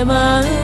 내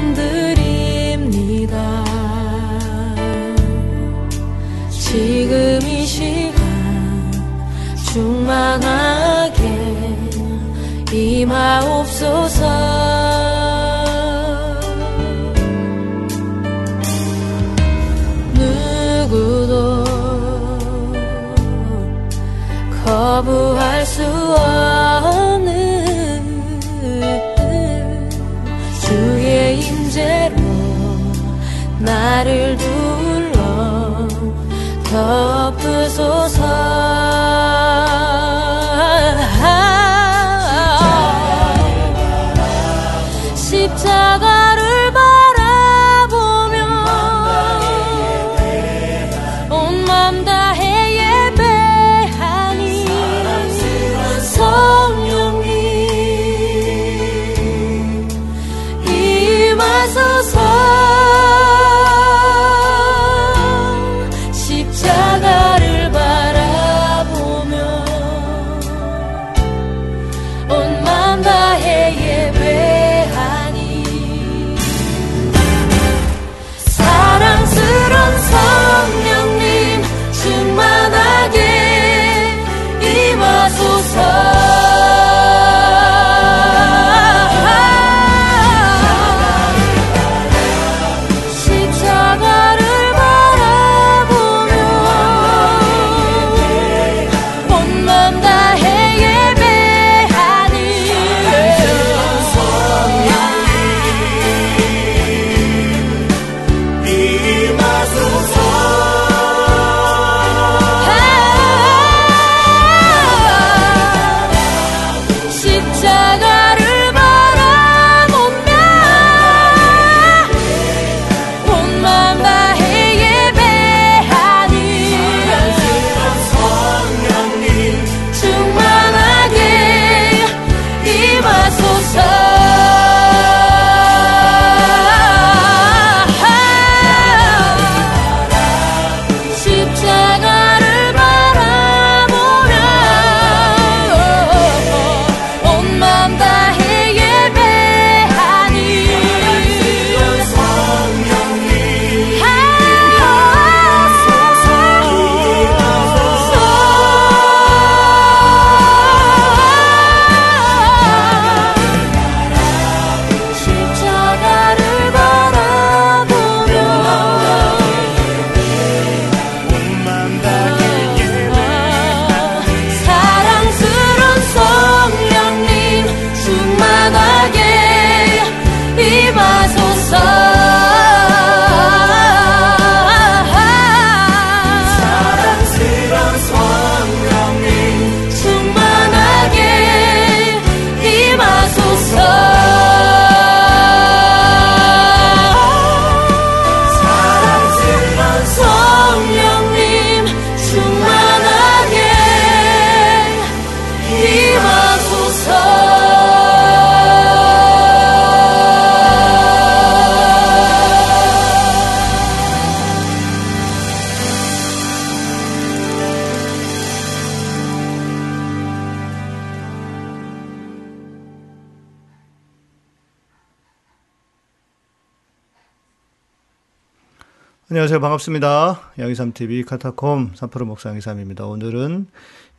안녕하세요. 반갑습니다. 양희삼TV 카타콤 3프로 목사 양희삼입니다. 오늘은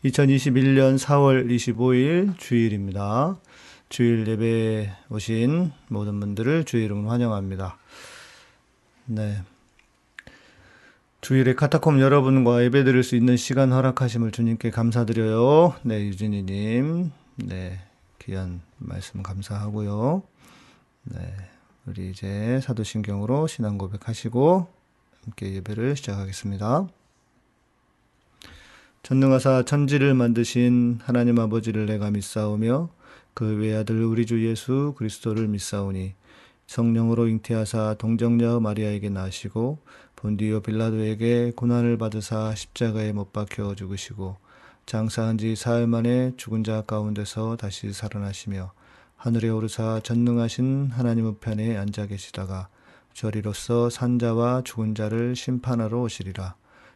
2021년 4월 25일 주일입니다. 주일 예배 오신 모든 분들을 주의 이름 환영합니다. 네. 주일에 카타콤 여러분과 예배 드릴 수 있는 시간 허락하심을 주님께 감사드려요. 네, 유진이님. 네, 귀한 말씀 감사하고요. 네, 우리 이제 사도신경으로 신앙 고백하시고 함께 예배를 시작하겠습니다. 전능하사 천지를 만드신 하나님 아버지를 내가 믿사오며 그 외아들 우리 주 예수 그리스도를 믿사오니 성령으로 잉태하사 동정녀 마리아에게 나시고 본디오 빌라도에게 고난을 받으사 십자가에 못 박혀 죽으시고 장사한 지 사흘 만에 죽은 자 가운데서 다시 살아나시며 하늘에 오르사 전능하신 하나님 우편에 앉아 계시다가 저리로서 산자와 죽은 자를 심판하러 오시리라.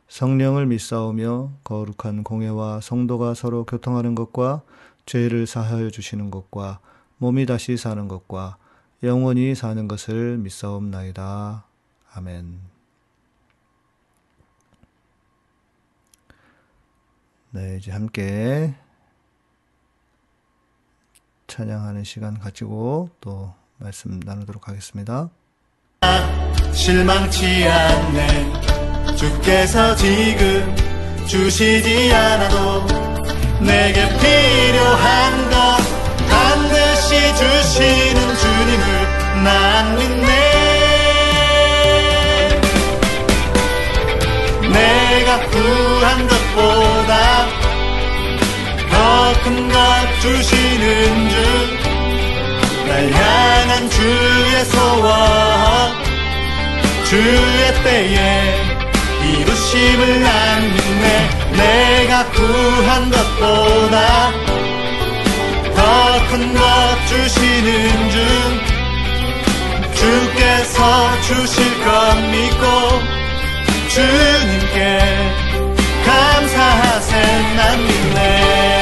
성령을 믿사오며 거룩한 공예와 성도가 서로 교통하는 것과 죄를 사하여 주시는 것과 몸이 다시 사는 것과 영원히 사는 것을 믿사옵나이다. 아멘. 네, 이제 함께 찬양하는 시간 가지고 또 말씀 나누도록 하겠습니다. 실망치 않네. 주께서 지금 주시지 않아도 내게 필요한 것 반드시 주시는 주님을 난 믿네. 내가 구한 것보다 더 큰 것 주시는 주 날 향한 주의 소원. 주의 때에 이루심을 난 믿네. 내가 구한 것보다 더 큰 것 주시는 주 주께서 주실 것 믿고 주님께 감사하세 난 믿네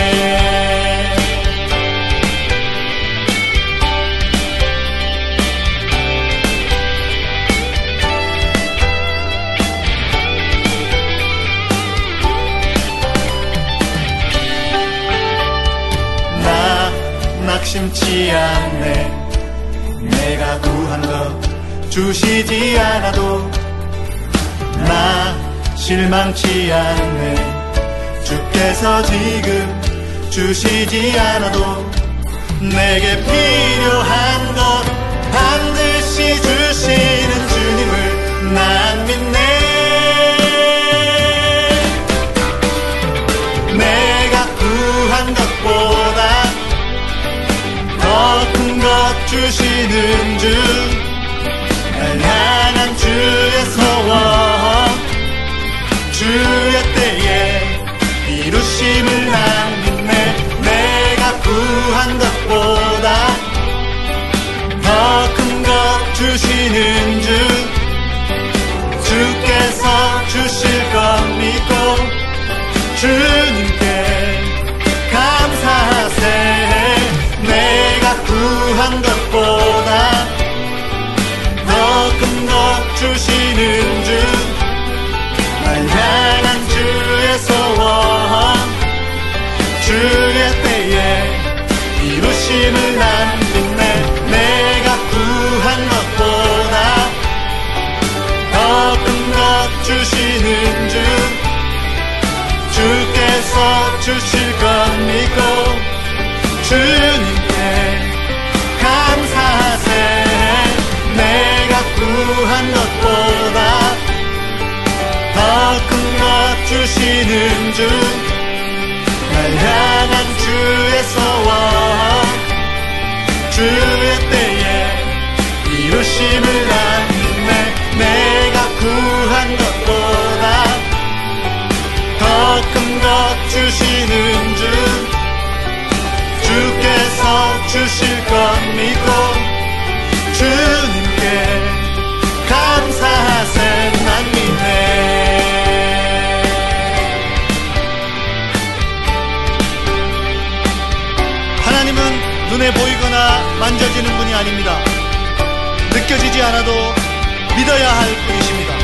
심치 않네. 내가 구한 것 주시지 않아도 나 실망치 않네. 주께서 지금 주시지 않아도 내게 필요한 것 반드시 주시는 주님을 난 주 주실 것 믿고 주님께 감사하세. 내가 구한 것보다 더 큰 것 주시는 주 날 향한 주의 소원. 주의 때에 이루심을 난 믿네 내가 구한 것보다 주시는 주 주께서 주실 것 믿고 주님께 감사하세 난 믿네. 하나님은 눈에 보이거나 만져지는 분이 아닙니다. 느껴지지 않아도 믿어야 할 분이십니다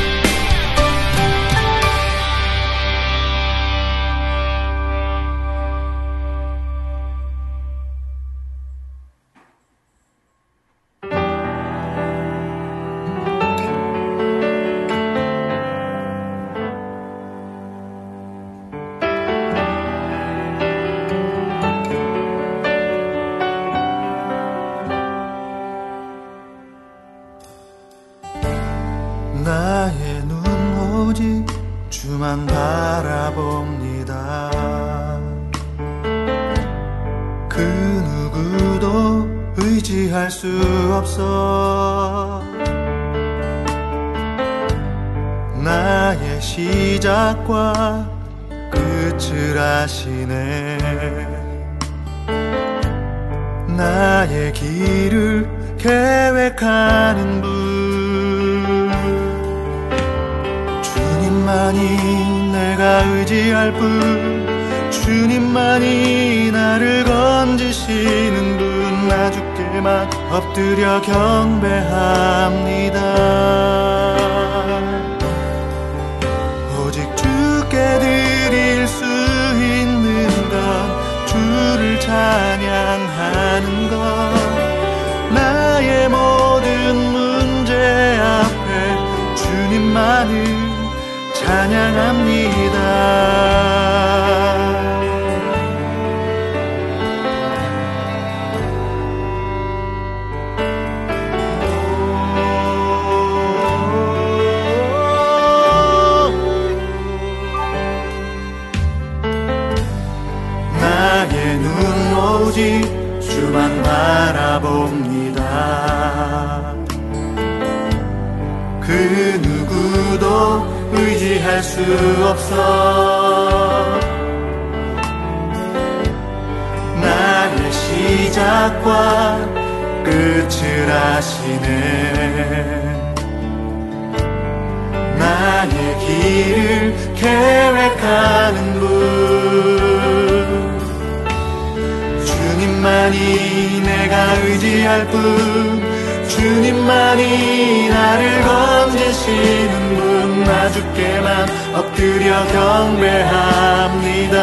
주님만이 내가 의지할 뿐 주님만이 나를 건지시는 분나 주께만 엎드려 경배합니다.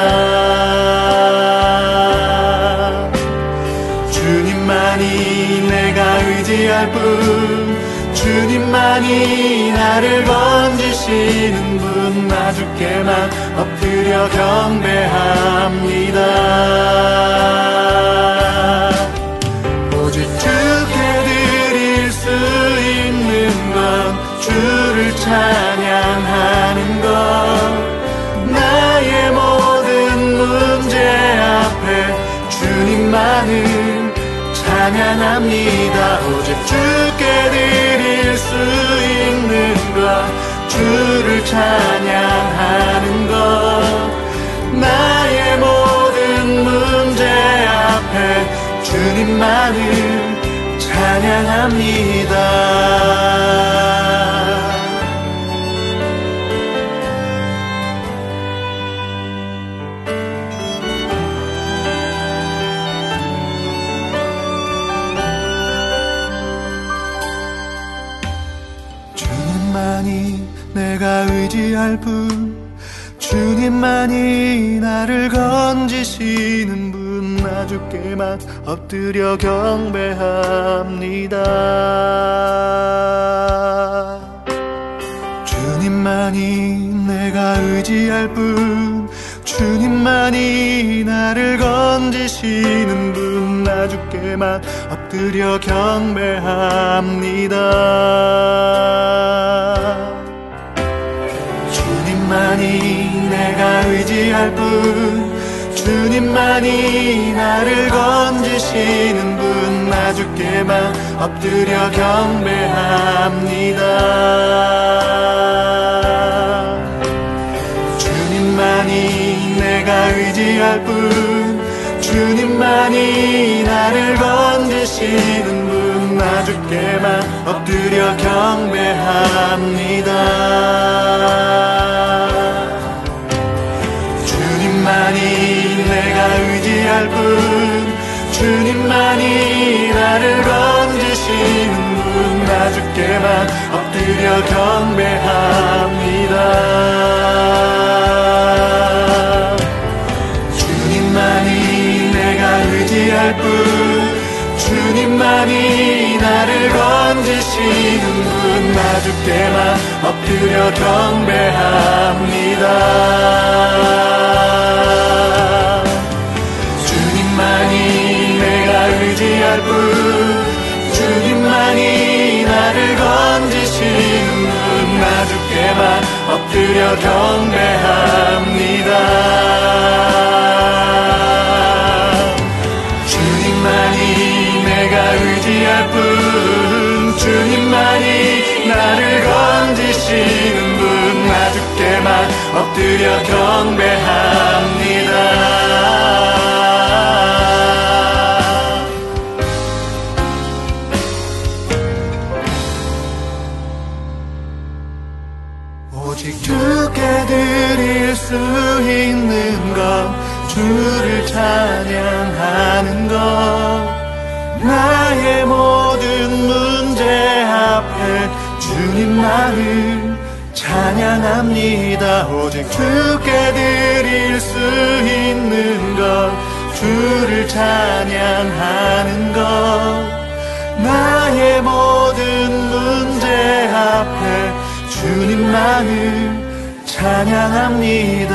주님만이 내가 의지할 뿐 주님만이 나를 건지시는 분나 주께만 엎드려 경배합니다 주를 찬양하는 것. 나의 모든 문제 앞에 주님만을 찬양합니다. 오직 주께 드릴 수 있는 것. 주를 찬양하는 것. 나의 모든 문제 앞에 주님만을 찬양합니다 의지할 분 주님만이 나를 건지시는 분 나 주께만 엎드려 경배합니다. 주님만이 내가 의지할 분 주님만이 나를 건지시는 분 나 주께만 엎드려 경배합니다 의지할 뿐 주님만이 나를 건지시는 분 나 주께만 엎드려 경배합니다. 주님만이 내가 의지할 뿐 주님만이 나를 건지시는 분 나 주께만 엎드려 경배합니다 주님만이 내가 의지할 뿐 주님만이 나를 건지시는 분 나 주께만 엎드려 경배합니다. 주님만이 내가 의지할 뿐 주님만이 나를 건지시는 분 나 주께만 엎드려 경배합니다 엎드려 경배합니다. 주님만이 내가 의지할 뿐 주님만이 나를 건지시는 분 나주께만 엎드려 경배합니다. 드릴 수 있는 것 주를 찬양하는 것. 나의 모든 문제 앞에 주님만을 찬양합니다. 오직 주께 드릴 수 있는 것 주를 찬양하는 것. 나의 모든 문제 앞에 주님만을 찬양합니다.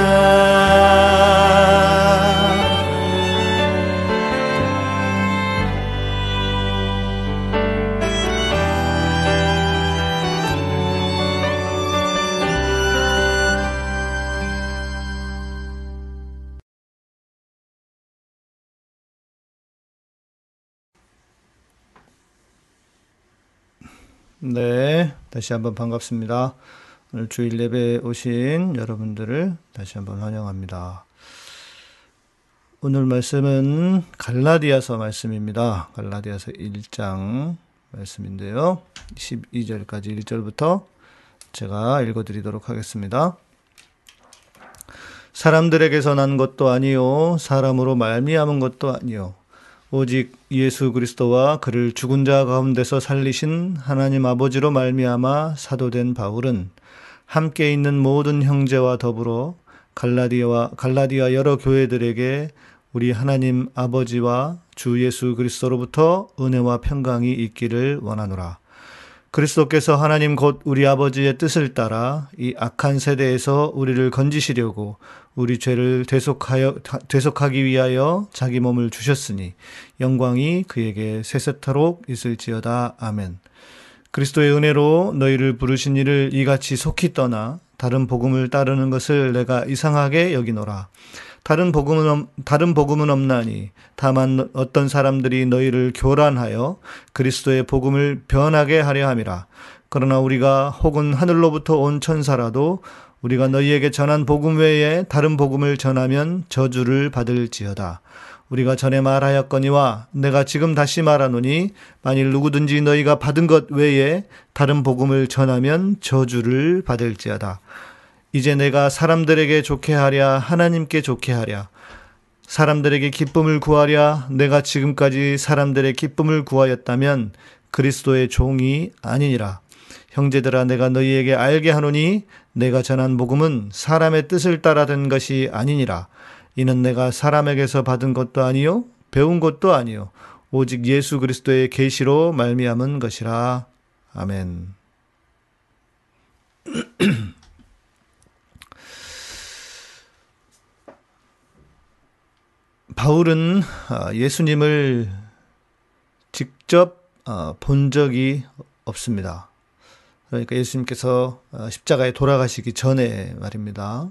네, 다시 한번 반갑습니다. 오늘 주일 예배에 오신 여러분들을 다시 한번 환영합니다. 오늘 말씀은 갈라디아서 말씀입니다. 갈라디아서 1장 말씀인데요. 12절까지 1절부터 제가 읽어드리도록 하겠습니다. 사람들에게서 난 것도 아니요 사람으로 말미암은 것도 아니요 오직 예수 그리스도와 그를 죽은 자 가운데서 살리신 하나님 아버지로 말미암아 사도된 바울은 함께 있는 모든 형제와 더불어 갈라디아와 갈라디아 여러 교회들에게 우리 하나님 아버지와 주 예수 그리스도로부터 은혜와 평강이 있기를 원하노라. 그리스도께서 하나님 곧 우리 아버지의 뜻을 따라 이 악한 세대에서 우리를 건지시려고 우리 죄를 대속하여 대속하기 위하여 자기 몸을 주셨으니 영광이 그에게 세세토록 있을지어다 아멘. 그리스도의 은혜로 너희를 부르신 이를 이같이 속히 떠나 다른 복음을 따르는 것을 내가 이상하게 여기노라. 다른 복음은 다른 복음은 없나니 다만 어떤 사람들이 너희를 교란하여 그리스도의 복음을 변하게 하려 함이라. 그러나 우리가 혹은 하늘로부터 온 천사라도 우리가 너희에게 전한 복음 외에 다른 복음을 전하면 저주를 받을지어다. 우리가 전에 말하였거니와 내가 지금 다시 말하노니 만일 누구든지 너희가 받은 것 외에 다른 복음을 전하면 저주를 받을지어다. 이제 내가 사람들에게 좋게 하랴 하나님께 좋게 하랴. 사람들에게 기쁨을 구하랴 내가 지금까지 사람들의 기쁨을 구하였다면 그리스도의 종이 아니니라. 형제들아 내가 너희에게 알게 하노니 내가 전한 복음은 사람의 뜻을 따라 된 것이 아니니라 이는 내가 사람에게서 받은 것도 아니요 배운 것도 아니요 오직 예수 그리스도의 계시로 말미암은 것이라 아멘. 바울은 아, 예수님을 직접 아, 본 적이 없습니다. 그러니까 예수님께서 아, 십자가에 돌아가시기 전에 말입니다.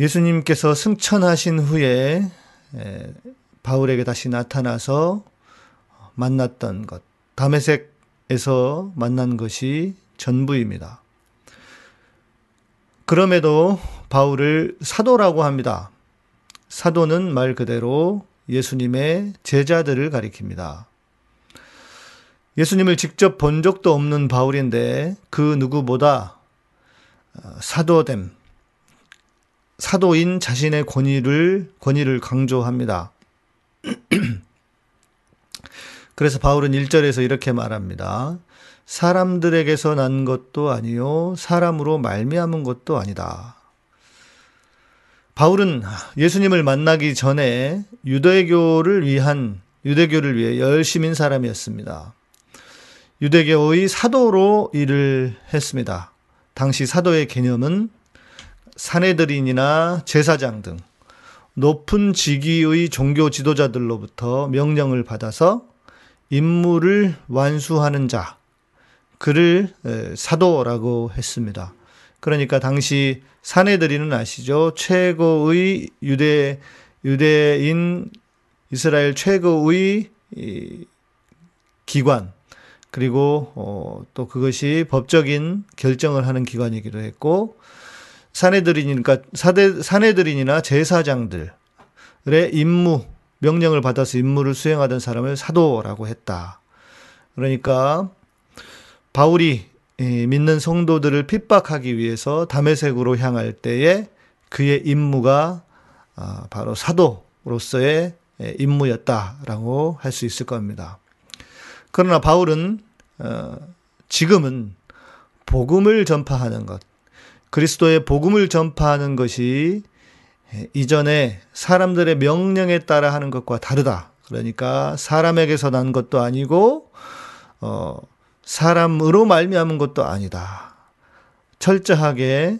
예수님께서 승천하신 후에 바울에게 다시 나타나서 만났던 것, 다메섹에서 만난 것이 전부입니다. 그럼에도 바울을 사도라고 합니다. 사도는 말 그대로 예수님의 제자들을 가리킵니다. 예수님을 직접 본 적도 없는 바울인데 그 누구보다 어, 사도됨, 사도인 자신의 권위를, 권위를 강조합니다. 그래서 바울은 1절에서 이렇게 말합니다. 사람들에게서 난 것도 아니요 사람으로 말미암은 것도 아니다. 바울은 예수님을 만나기 전에 유대교를 위한 유대교를 위해 열심인 사람이었습니다. 유대교의 사도로 일을 했습니다. 당시 사도의 개념은 사내들인이나 제사장 등 높은 직위의 종교 지도자들로부터 명령을 받아서 임무를 완수하는 자, 그를 사도라고 했습니다. 그러니까 당시 사내들이는 아시죠? 최고의 유대 유대인 이스라엘 최고의 기관 그리고 어, 또 그것이 법적인 결정을 하는 기관이기도 했고 사내들이니까 사대, 사내들인이나 제사장들의 임무 명령을 받아서 임무를 수행하던 사람을 사도라고 했다. 그러니까 바울이 믿는 성도들을 핍박하기 위해서 담에색으로 향할 때에 그의 임무가 아, 바로 사도로서의 임무였다라고 할 수 있을 겁니다. 그러나 바울은 어, 지금은 복음을 전파하는 것, 그리스도의 복음을 전파하는 것이 이전에 사람들의 명령에 따라 하는 것과 다르다. 그러니까 사람에게서 난 것도 아니고 어 사람으로 말미암은 것도 아니다. 철저하게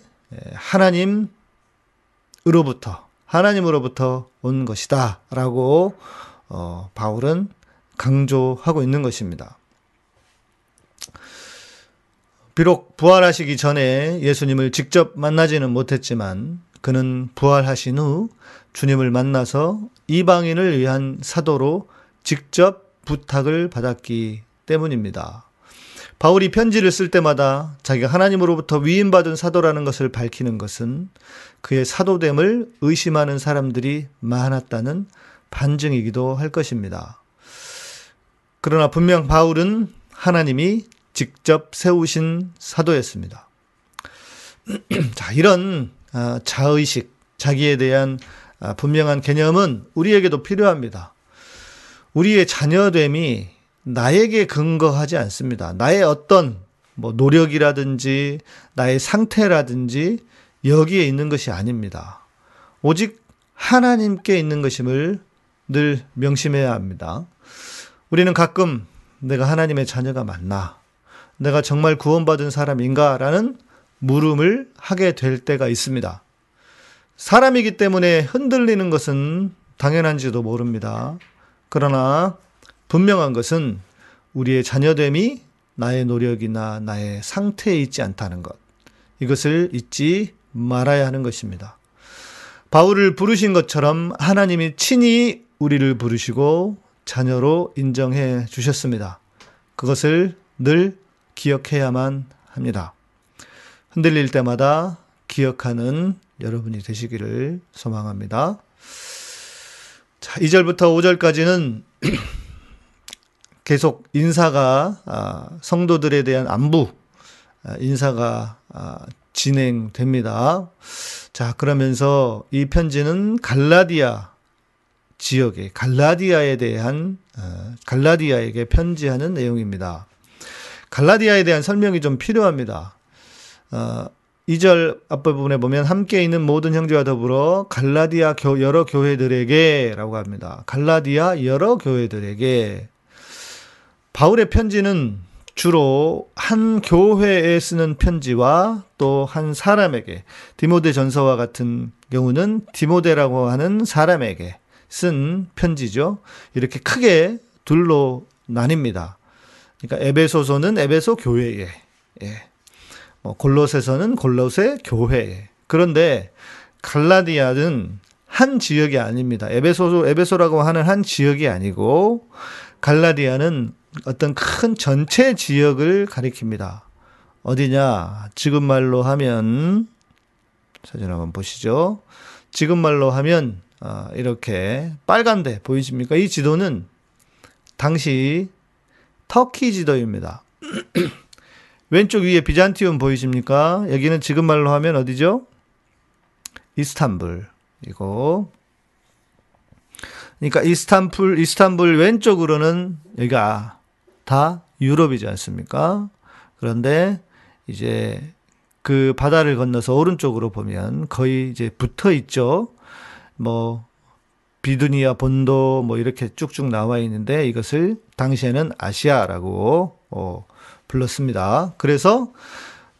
하나님으로부터 하나님으로부터 온 것이다라고 어 바울은 강조하고 있는 것입니다. 비록 부활하시기 전에 예수님을 직접 만나지는 못했지만 그는 부활하신 후 주님을 만나서 이방인을 위한 사도로 직접 부탁을 받았기 때문입니다. 바울이 편지를 쓸 때마다 자기가 하나님으로부터 위임받은 사도라는 것을 밝히는 것은 그의 사도됨을 의심하는 사람들이 많았다는 반증이기도 할 것입니다. 그러나 분명 바울은 하나님이 직접 세우신 사도였습니다. 자, 이런 아, 자의식, 자기에 대한 아, 분명한 개념은 우리에게도 필요합니다. 우리의 자녀됨이 나에게 근거하지 않습니다. 나의 어떤 뭐 노력이라든지 나의 상태라든지 여기에 있는 것이 아닙니다. 오직 하나님께 있는 것임을 늘 명심해야 합니다. 우리는 가끔 내가 하나님의 자녀가 맞나? 내가 정말 구원받은 사람인가? 라는 물음을 하게 될 때가 있습니다. 사람이기 때문에 흔들리는 것은 당연한지도 모릅니다. 그러나 분명한 것은 우리의 자녀됨이 나의 노력이나 나의 상태에 있지 않다는 것. 이것을 잊지 말아야 하는 것입니다. 바울을 부르신 것처럼 하나님이 친히 우리를 부르시고 자녀로 인정해 주셨습니다. 그것을 늘 기억해야만 합니다. 흔들릴 때마다 기억하는 여러분이 되시기를 소망합니다. 자, 2절부터 5절까지는 계속 인사가 아, 성도들에 대한 안부 아, 인사가 아, 진행됩니다. 자, 그러면서 이 편지는 갈라디아 지역의 갈라디아에 대한 갈라디아에게 편지하는 내용입니다. 갈라디아에 대한 설명이 좀 필요합니다. 어, 2절 앞부분에 보면 함께 있는 모든 형제와 더불어 갈라디아 교, 여러 교회들에게 라고 합니다. 갈라디아 여러 교회들에게 바울의 편지는 주로 한 교회에 쓰는 편지와 또 한 사람에게 디모데 전서와 같은 경우는 디모데라고 하는 사람에게 쓴 편지죠. 이렇게 크게 둘로 나뉩니다. 그러니까 에베소서는 에베소 교회에 예. 뭐 골로새서는 골로새 교회. 그런데 갈라디아는 한 지역이 아닙니다. 에베소 에베소라고 하는 한 지역이 아니고 갈라디아는 어떤 큰 전체 지역을 가리킵니다. 어디냐? 지금 말로 하면 사진 한번 보시죠. 지금 말로 하면 아, 이렇게 빨간데 보이십니까? 이 지도는 당시 터키 지도입니다. 왼쪽 위에 비잔티움 보이십니까? 여기는 지금 말로 하면 어디죠? 이스탄불. 이거. 그러니까 이스탄불, 이스탄불 왼쪽으로는 여기가 다 유럽이지 않습니까? 그런데 이제 그 바다를 건너서 오른쪽으로 보면 거의 이제 붙어 있죠. 뭐 비두니아 본도 뭐 이렇게 쭉쭉 나와 있는데 이것을 당시에는 아시아라고 어 불렀습니다. 그래서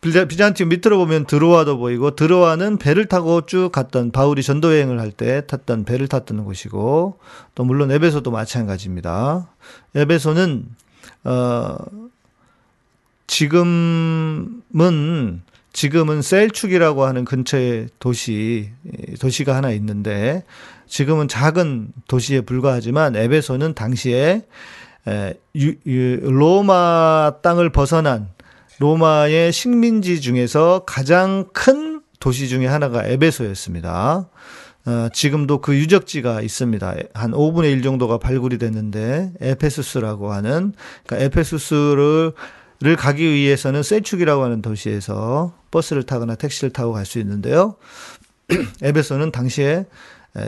비잔티움 밑으로 보면 드로아도 보이고 드로아는 배를 타고 쭉 갔던 바울이 전도 여행을 할 때 탔던 배를 탔던 곳이고 또 물론 에베소도 마찬가지입니다. 에베소는 어 지금은 지금은 셀축이라고 하는 근처에 도시 도시가 하나 있는데 지금은 작은 도시에 불과하지만 에베소는 당시에 에, 유, 유, 로마 땅을 벗어난 로마의 식민지 중에서 가장 큰 도시 중에 하나가 에베소였습니다. 어, 지금도 그 유적지가 있습니다. 한 5분의 1 정도가 발굴이 됐는데 에페수스라고 하는 그러니까 에페수스를 를 가기 위해서는 셀축이라고 하는 도시에서 버스를 타거나 택시를 타고 갈 수 있는데요. 에베소는 당시에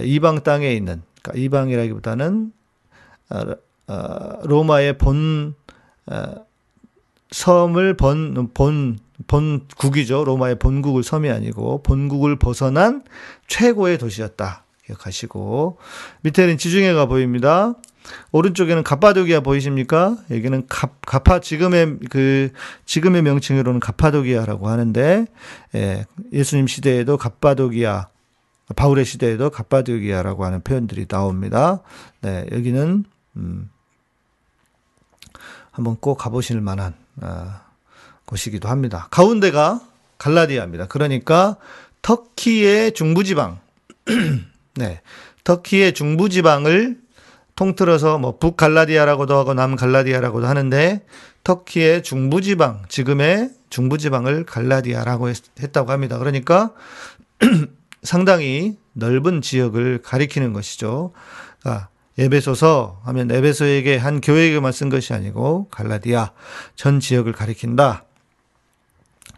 이방 땅에 있는 그러니까 이방이라기보다는 어, 어, 로마의 본 어, 섬을 본, 본, 본국이죠. 로마의 본국을 섬이 아니고 본국을 벗어난 최고의 도시였다. 기억하시고 밑에는 지중해가 보입니다. 오른쪽에는 가파도기아 보이십니까? 여기는 가, 가파 지금의 그 지금의 명칭으로는 가파도기아라고 하는데 예, 예수님 시대에도 가파도기아 바울의 시대에도 가파도기아라고 하는 표현들이 나옵니다. 네, 여기는 음 한번 꼭 가보실 만한 아, 곳이기도 합니다. 가운데가 갈라디아입니다. 그러니까 터키의 중부지방, 네, 터키의 중부지방을 통틀어서 뭐 북갈라디아라고도 하고 남갈라디아라고도 하는데 터키의 중부지방, 지금의 중부지방을 갈라디아라고 했, 다고 합니다. 그러니까 상당히 넓은 지역을 가리키는 것이죠. 아, 에베소서 하면 에베소에게 한 교회에게만 쓴 것이 아니고 갈라디아 전 지역을 가리킨다.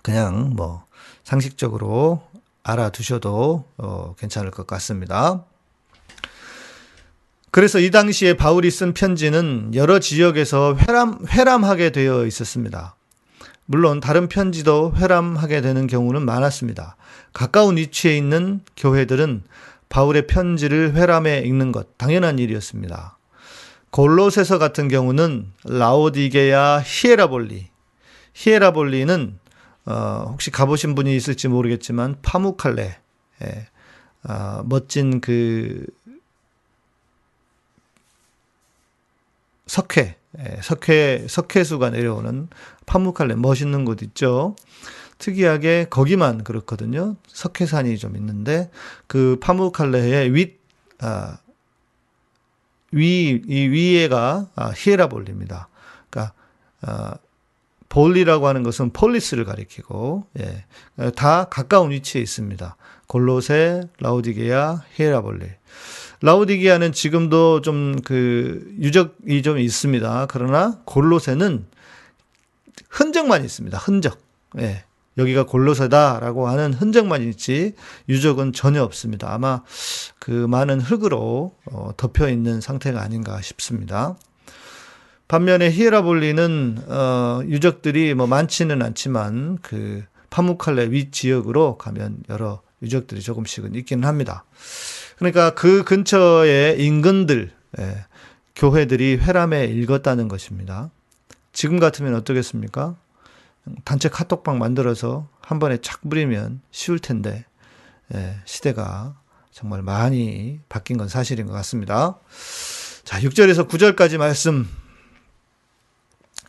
그냥 뭐 상식적으로 알아두셔도 어, 괜찮을 것 같습니다. 그래서 이 당시에 바울이 쓴 편지는 여러 지역에서 회람, 회람하게 되어 있었습니다. 물론 다른 편지도 회람하게 되는 경우는 많았습니다. 가까운 위치에 있는 교회들은 바울의 편지를 회람해 읽는 것 당연한 일이었습니다. 골로새서 같은 경우는 라오디게야 히에라볼리 히에라볼리는 어, 혹시 가보신 분이 있을지 모르겠지만 파무칼레 예, 어, 멋진 그 석회 예, 석회 석회수가 내려오는 파무칼레 멋있는 곳 있죠. 특이하게 거기만 그렇거든요. 석회산이 좀 있는데 그 파무칼레의 윗 아, 위, 이 위에가 아, 히에라볼리입니다. 그러니까 아, 볼리라고 하는 것은 폴리스를 가리키고 예, 다 가까운 위치에 있습니다. 골로세, 라우디게아, 히에라볼리. 라우디게아는 지금도 좀 그 유적이 좀 있습니다. 그러나 골로세는 흔적만 있습니다. 흔적. 예. 여기가 골로새다라고 하는 흔적만 있지 유적은 전혀 없습니다. 아마 그 많은 흙으로 어, 덮여 있는 상태가 아닌가 싶습니다. 반면에 히에라볼리는 어, 유적들이 뭐 많지는 않지만 그 파무칼레 윗 지역으로 가면 여러 유적들이 조금씩은 있기는 합니다. 그러니까 그 근처에 인근들 예, 교회들이 회람에 읽었다는 것입니다. 지금 같으면 어떻겠습니까? 단체 카톡방 만들어서 한 번에 착 뿌리면 쉬울 텐데 예, 시대가 정말 많이 바뀐 건 사실인 것 같습니다. 자, 6절에서 9절까지 말씀.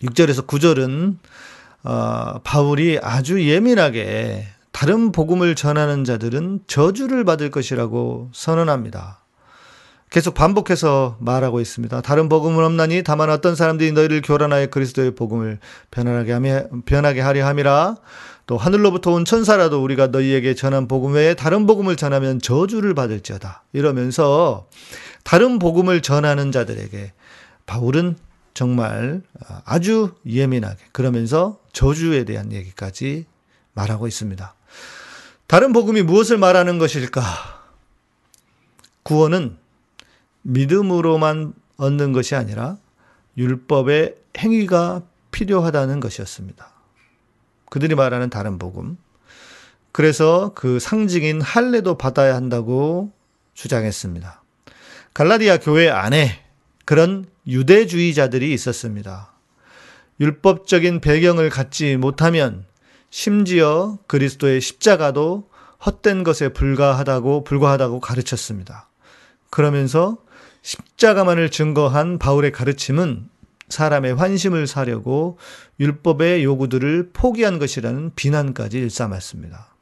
6절에서 9절은 어, 바울이 아주 예민하게 다른 복음을 전하는 자들은 저주를 받을 것이라고 선언합니다. 계속 반복해서 말하고 있습니다. 다른 복음은 없나니 다만 어떤 사람들이 너희를 교란하여 그리스도의 복음을 변하게 하며 변하게 하려 함이라. 또 하늘로부터 온 천사라도 우리가 너희에게 전한 복음 외에 다른 복음을 전하면 저주를 받을지어다. 이러면서 다른 복음을 전하는 자들에게 바울은 정말 아주 예민하게 그러면서 저주에 대한 얘기까지 말하고 있습니다. 다른 복음이 무엇을 말하는 것일까? 구원은 믿음으로만 얻는 것이 아니라 율법의 행위가 필요하다는 것이었습니다. 그들이 말하는 다른 복음. 그래서 그 상징인 할례도 받아야 한다고 주장했습니다. 갈라디아 교회 안에 그런 유대주의자들이 있었습니다. 율법적인 배경을 갖지 못하면 심지어 그리스도의 십자가도 헛된 것에 불과하다고 불과하다고 가르쳤습니다. 그러면서 십자가만을 증거한 바울의 가르침은 사람의 환심을 사려고 율법의 요구들을 포기한 것이라는 비난까지 일삼았습니다.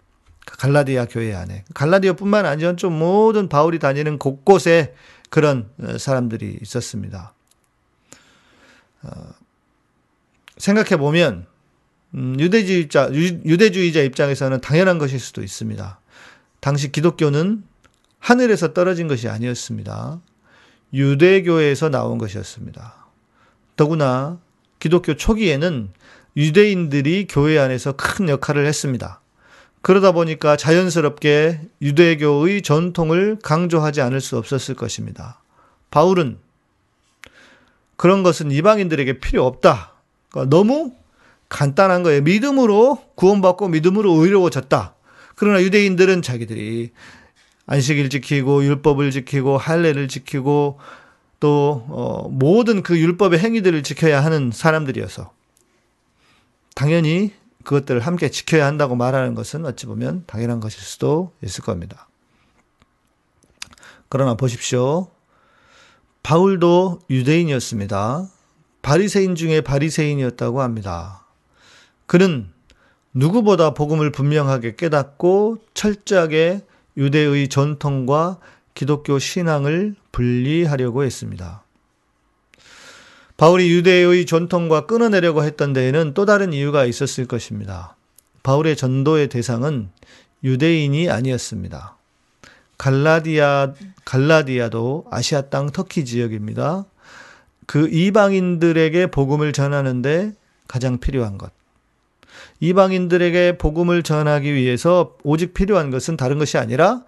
갈라디아 교회 안에 갈라디아뿐만 아니라 좀 모든 바울이 다니는 곳곳에 그런 어, 사람들이 있었습니다. 생각해 보면 음, 유대주의자 유- 유대주의자 입장에서는 당연한 것일 수도 있습니다. 당시 기독교는 하늘에서 떨어진 것이 아니었습니다. 유대교에서 나온 것이었습니다. 더구나 기독교 초기에는 유대인들이 교회 안에서 큰 역할을 했습니다. 그러다 보니까 자연스럽게 유대교의 전통을 강조하지 않을 수 없었을 것입니다. 바울은 그런 것은 이방인들에게 필요 없다. 그러니까 너무 간단한 거예요. 믿음으로 구원받고 믿음으로 의로워졌다. 그러나 유대인들은 자기들이 안식일 지키고 율법을 지키고 할례를 지키고 또 어, 모든 그 율법의 행위들을 지켜야 하는 사람들이어서 당연히 그것들을 함께 지켜야 한다고 말하는 것은 어찌 보면 당연한 것일 수도 있을 겁니다. 그러나 보십시오. 바울도 유대인이었습니다. 바리새인 중에 바리새인이었다고 합니다. 그는 누구보다 복음을 분명하게 깨닫고 철저하게 유대의 전통과 기독교 신앙을 분리하려고 했습니다. 바울이 유대의 전통과 끊어내려고 했던 데에는 또 다른 이유가 있었을 것입니다. 바울의 전도의 대상은 유대인이 아니었습니다. 갈라디아, 갈라디아도 아시아 땅 터키 지역입니다. 그 이방인들에게 복음을 전하는데 가장 필요한 것. 이방인들에게 복음을 전하기 위해서 오직 필요한 것은 다른 것이 아니라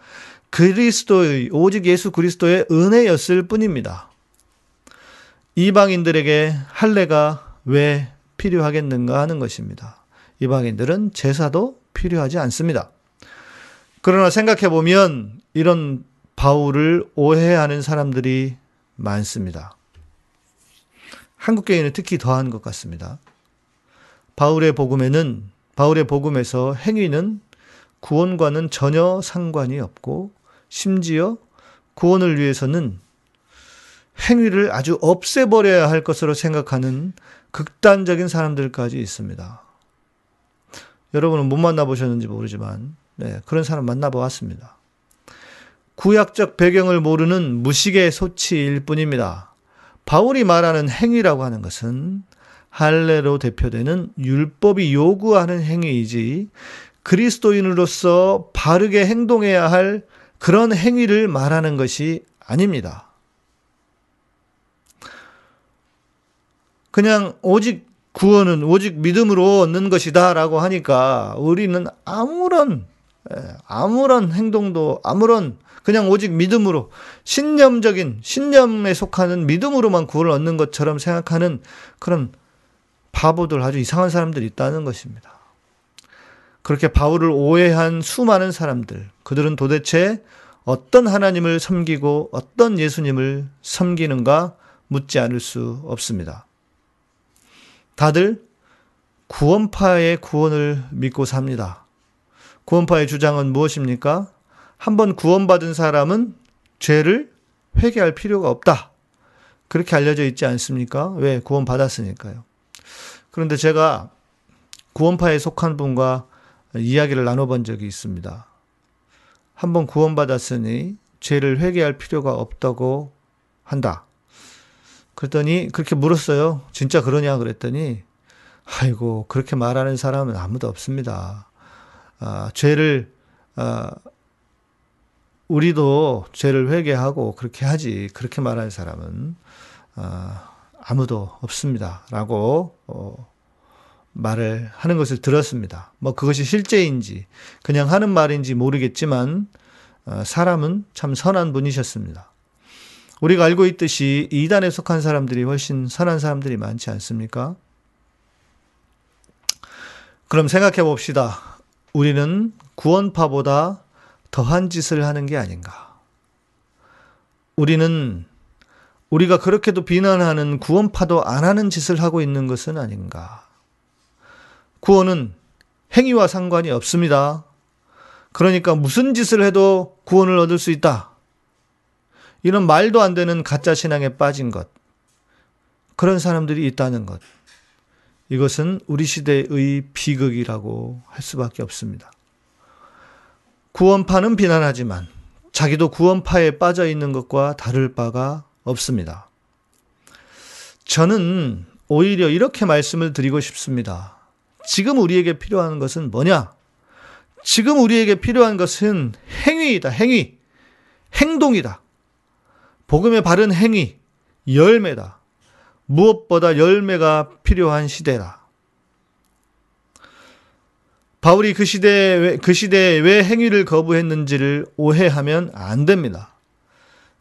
그리스도의, 오직 예수 그리스도의 은혜였을 뿐입니다. 이방인들에게 할례가 왜 필요하겠는가 하는 것입니다. 이방인들은 제사도 필요하지 않습니다. 그러나 생각해 보면 이런 바울을 오해하는 사람들이 많습니다. 한국 교회는 특히 더한 것 같습니다. 바울의 복음에는 바울의 복음에서 행위는 구원과는 전혀 상관이 없고 심지어 구원을 위해서는 행위를 아주 없애버려야 할 것으로 생각하는 극단적인 사람들까지 있습니다. 여러분은 못 만나보셨는지 모르지만 네, 그런 사람 만나보았습니다. 구약적 배경을 모르는 무식의 소치일 뿐입니다. 바울이 말하는 행위라고 하는 것은 할례로 대표되는 율법이 요구하는 행위이지 그리스도인으로서 바르게 행동해야 할 그런 행위를 말하는 것이 아닙니다. 그냥 오직 구원은 오직 믿음으로 얻는 것이다 라고 하니까 우리는 아무런 예, 아무런 행동도 아무런 그냥 오직 믿음으로 신념적인 신념에 속하는 믿음으로만 구원을 얻는 것처럼 생각하는 그런 바보들 아주 이상한 사람들이 있다는 것입니다. 그렇게 바울을 오해한 수많은 사람들 그들은 도대체 어떤 하나님을 섬기고 어떤 예수님을 섬기는가 묻지 않을 수 없습니다. 다들 구원파의 구원을 믿고 삽니다. 구원파의 주장은 무엇입니까? 한번 구원받은 사람은 죄를 회개할 필요가 없다. 그렇게 알려져 있지 않습니까? 왜? 구원받았으니까요. 그런데 제가 구원파에 속한 분과 이야기를 나눠본 적이 있습니다. 한번 구원받았으니 죄를 회개할 필요가 없다고 한다. 그랬더니 그렇게 물었어요. 진짜 그러냐 그랬더니 아이고 그렇게 말하는 사람은 아무도 없습니다. 아, 죄를 아, 우리도 죄를 회개하고 그렇게 하지 그렇게 말하는 사람은 아, 아무도 없습니다 라고 어, 말을 하는 것을 들었습니다. 뭐 그것이 실제인지 그냥 하는 말인지 모르겠지만 어, 사람은 참 선한 분이셨습니다. 우리가 알고 있듯이 이단에 속한 사람들이 훨씬 선한 사람들이 많지 않습니까? 그럼 생각해 봅시다. 우리는 구원파보다 더한 짓을 하는 게 아닌가? 우리는 우리가 그렇게도 비난하는 구원파도 안 하는 짓을 하고 있는 것은 아닌가? 구원은 행위와 상관이 없습니다. 그러니까 무슨 짓을 해도 구원을 얻을 수 있다. 이런 말도 안 되는 가짜 신앙에 빠진 것. 그런 사람들이 있다는 것. 이것은 우리 시대의 비극이라고 할 수밖에 없습니다. 구원파는 비난하지만 자기도 구원파에 빠져 있는 것과 다를 바가 없습니다. 저는 오히려 이렇게 말씀을 드리고 싶습니다. 지금 우리에게 필요한 것은 뭐냐? 지금 우리에게 필요한 것은 행위이다, 행위. 행동이다. 복음의 바른 행위, 열매다. 무엇보다 열매가 필요한 시대다. 바울이 그 시대에, 그 시대에 왜 행위를 거부했는지를 오해하면 안 됩니다.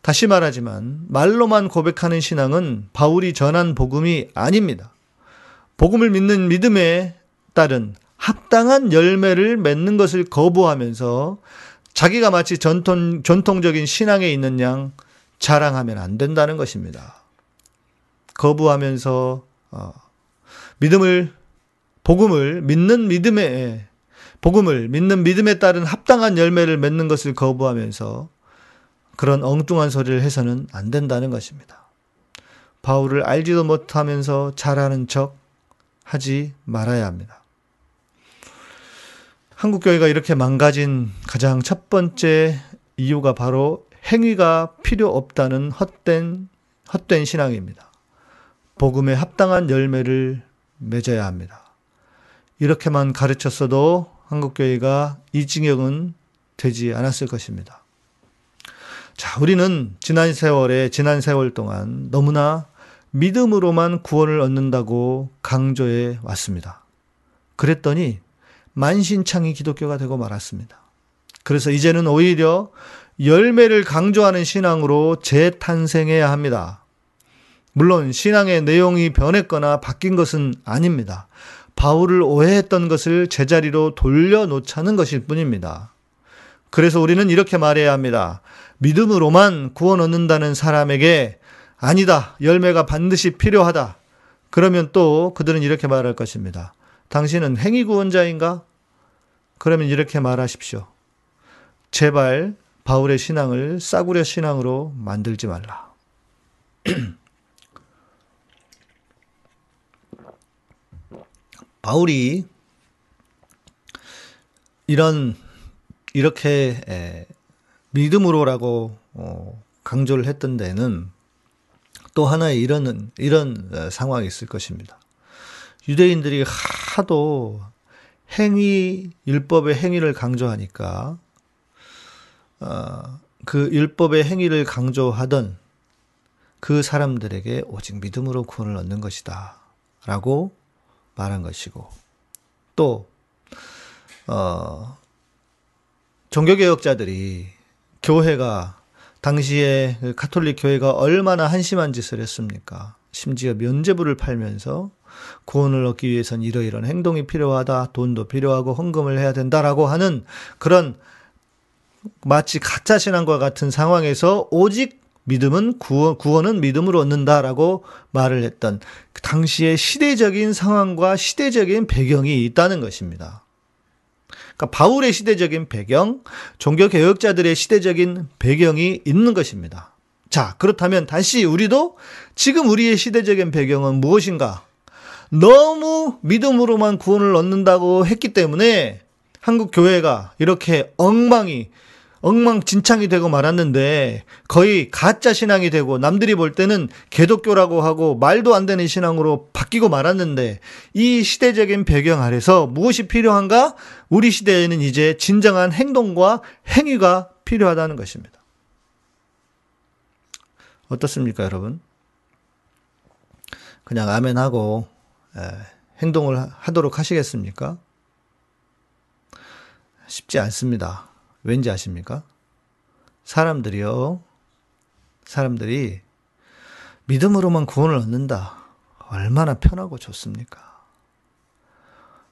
다시 말하지만, 말로만 고백하는 신앙은 바울이 전한 복음이 아닙니다. 복음을 믿는 믿음에 따른 합당한 열매를 맺는 것을 거부하면서 자기가 마치 전통, 전통적인 신앙에 있는 양 자랑하면 안 된다는 것입니다. 거부하면서 어, 믿음을 복음을 믿는 믿음에 복음을 믿는 믿음에 따른 합당한 열매를 맺는 것을 거부하면서 그런 엉뚱한 소리를 해서는 안 된다는 것입니다. 바울을 알지도 못하면서 잘하는 척 하지 말아야 합니다. 한국교회가 이렇게 망가진 가장 첫 번째 이유가 바로 행위가 필요 없다는 헛된, 헛된 신앙입니다. 복음에 합당한 열매를 맺어야 합니다. 이렇게만 가르쳤어도 한국교회가 이 징역은 되지 않았을 것입니다. 자, 우리는 지난 세월에, 지난 세월 동안 너무나 믿음으로만 구원을 얻는다고 강조해 왔습니다. 그랬더니 만신창이 기독교가 되고 말았습니다. 그래서 이제는 오히려 열매를 강조하는 신앙으로 재탄생해야 합니다. 물론 신앙의 내용이 변했거나 바뀐 것은 아닙니다. 바울을 오해했던 것을 제자리로 돌려놓자는 것일 뿐입니다. 그래서 우리는 이렇게 말해야 합니다. 믿음으로만 구원 얻는다는 사람에게 아니다. 열매가 반드시 필요하다. 그러면 또 그들은 이렇게 말할 것입니다. 당신은 행위 구원자인가? 그러면 이렇게 말하십시오. 제발 바울의 신앙을 싸구려 신앙으로 만들지 말라. 바울이 이런 이렇게 믿음으로라고 어, 강조를 했던 데는 또 하나의 이런 이런 어, 상황이 있을 것입니다. 유대인들이 하도 행위 율법의 행위를 강조하니까 어, 그 율법의 행위를 강조하던 그 사람들에게 오직 믿음으로 구원을 얻는 것이다. 라고 말한 것이고, 또, 어, 종교개혁자들이 교회가, 당시에 그 카톨릭 교회가 얼마나 한심한 짓을 했습니까? 심지어 면제부를 팔면서 구원을 얻기 위해선 이러이러한 행동이 필요하다, 돈도 필요하고 헌금을 해야 된다라고 하는 그런 마치 가짜 신앙과 같은 상황에서 오직 믿음은 구원, 구원은 믿음으로 얻는다라고 말을 했던 그 당시의 시대적인 상황과 시대적인 배경이 있다는 것입니다. 그러니까 바울의 시대적인 배경, 종교 개혁자들의 시대적인 배경이 있는 것입니다. 자, 그렇다면 다시 우리도 지금 우리의 시대적인 배경은 무엇인가? 너무 믿음으로만 구원을 얻는다고 했기 때문에 한국 교회가 이렇게 엉망이 엉망진창이 되고 말았는데 거의 가짜 신앙이 되고 남들이 볼 때는 개독교라고 하고 말도 안 되는 신앙으로 바뀌고 말았는데 이 시대적인 배경 아래서 무엇이 필요한가? 우리 시대에는 이제 진정한 행동과 행위가 필요하다는 것입니다. 어떻습니까, 여러분? 그냥 아멘하고 행동을 하도록 하시겠습니까? 쉽지 않습니다. 왠지 아십니까? 사람들이요. 사람들이 믿음으로만 구원을 얻는다. 얼마나 편하고 좋습니까?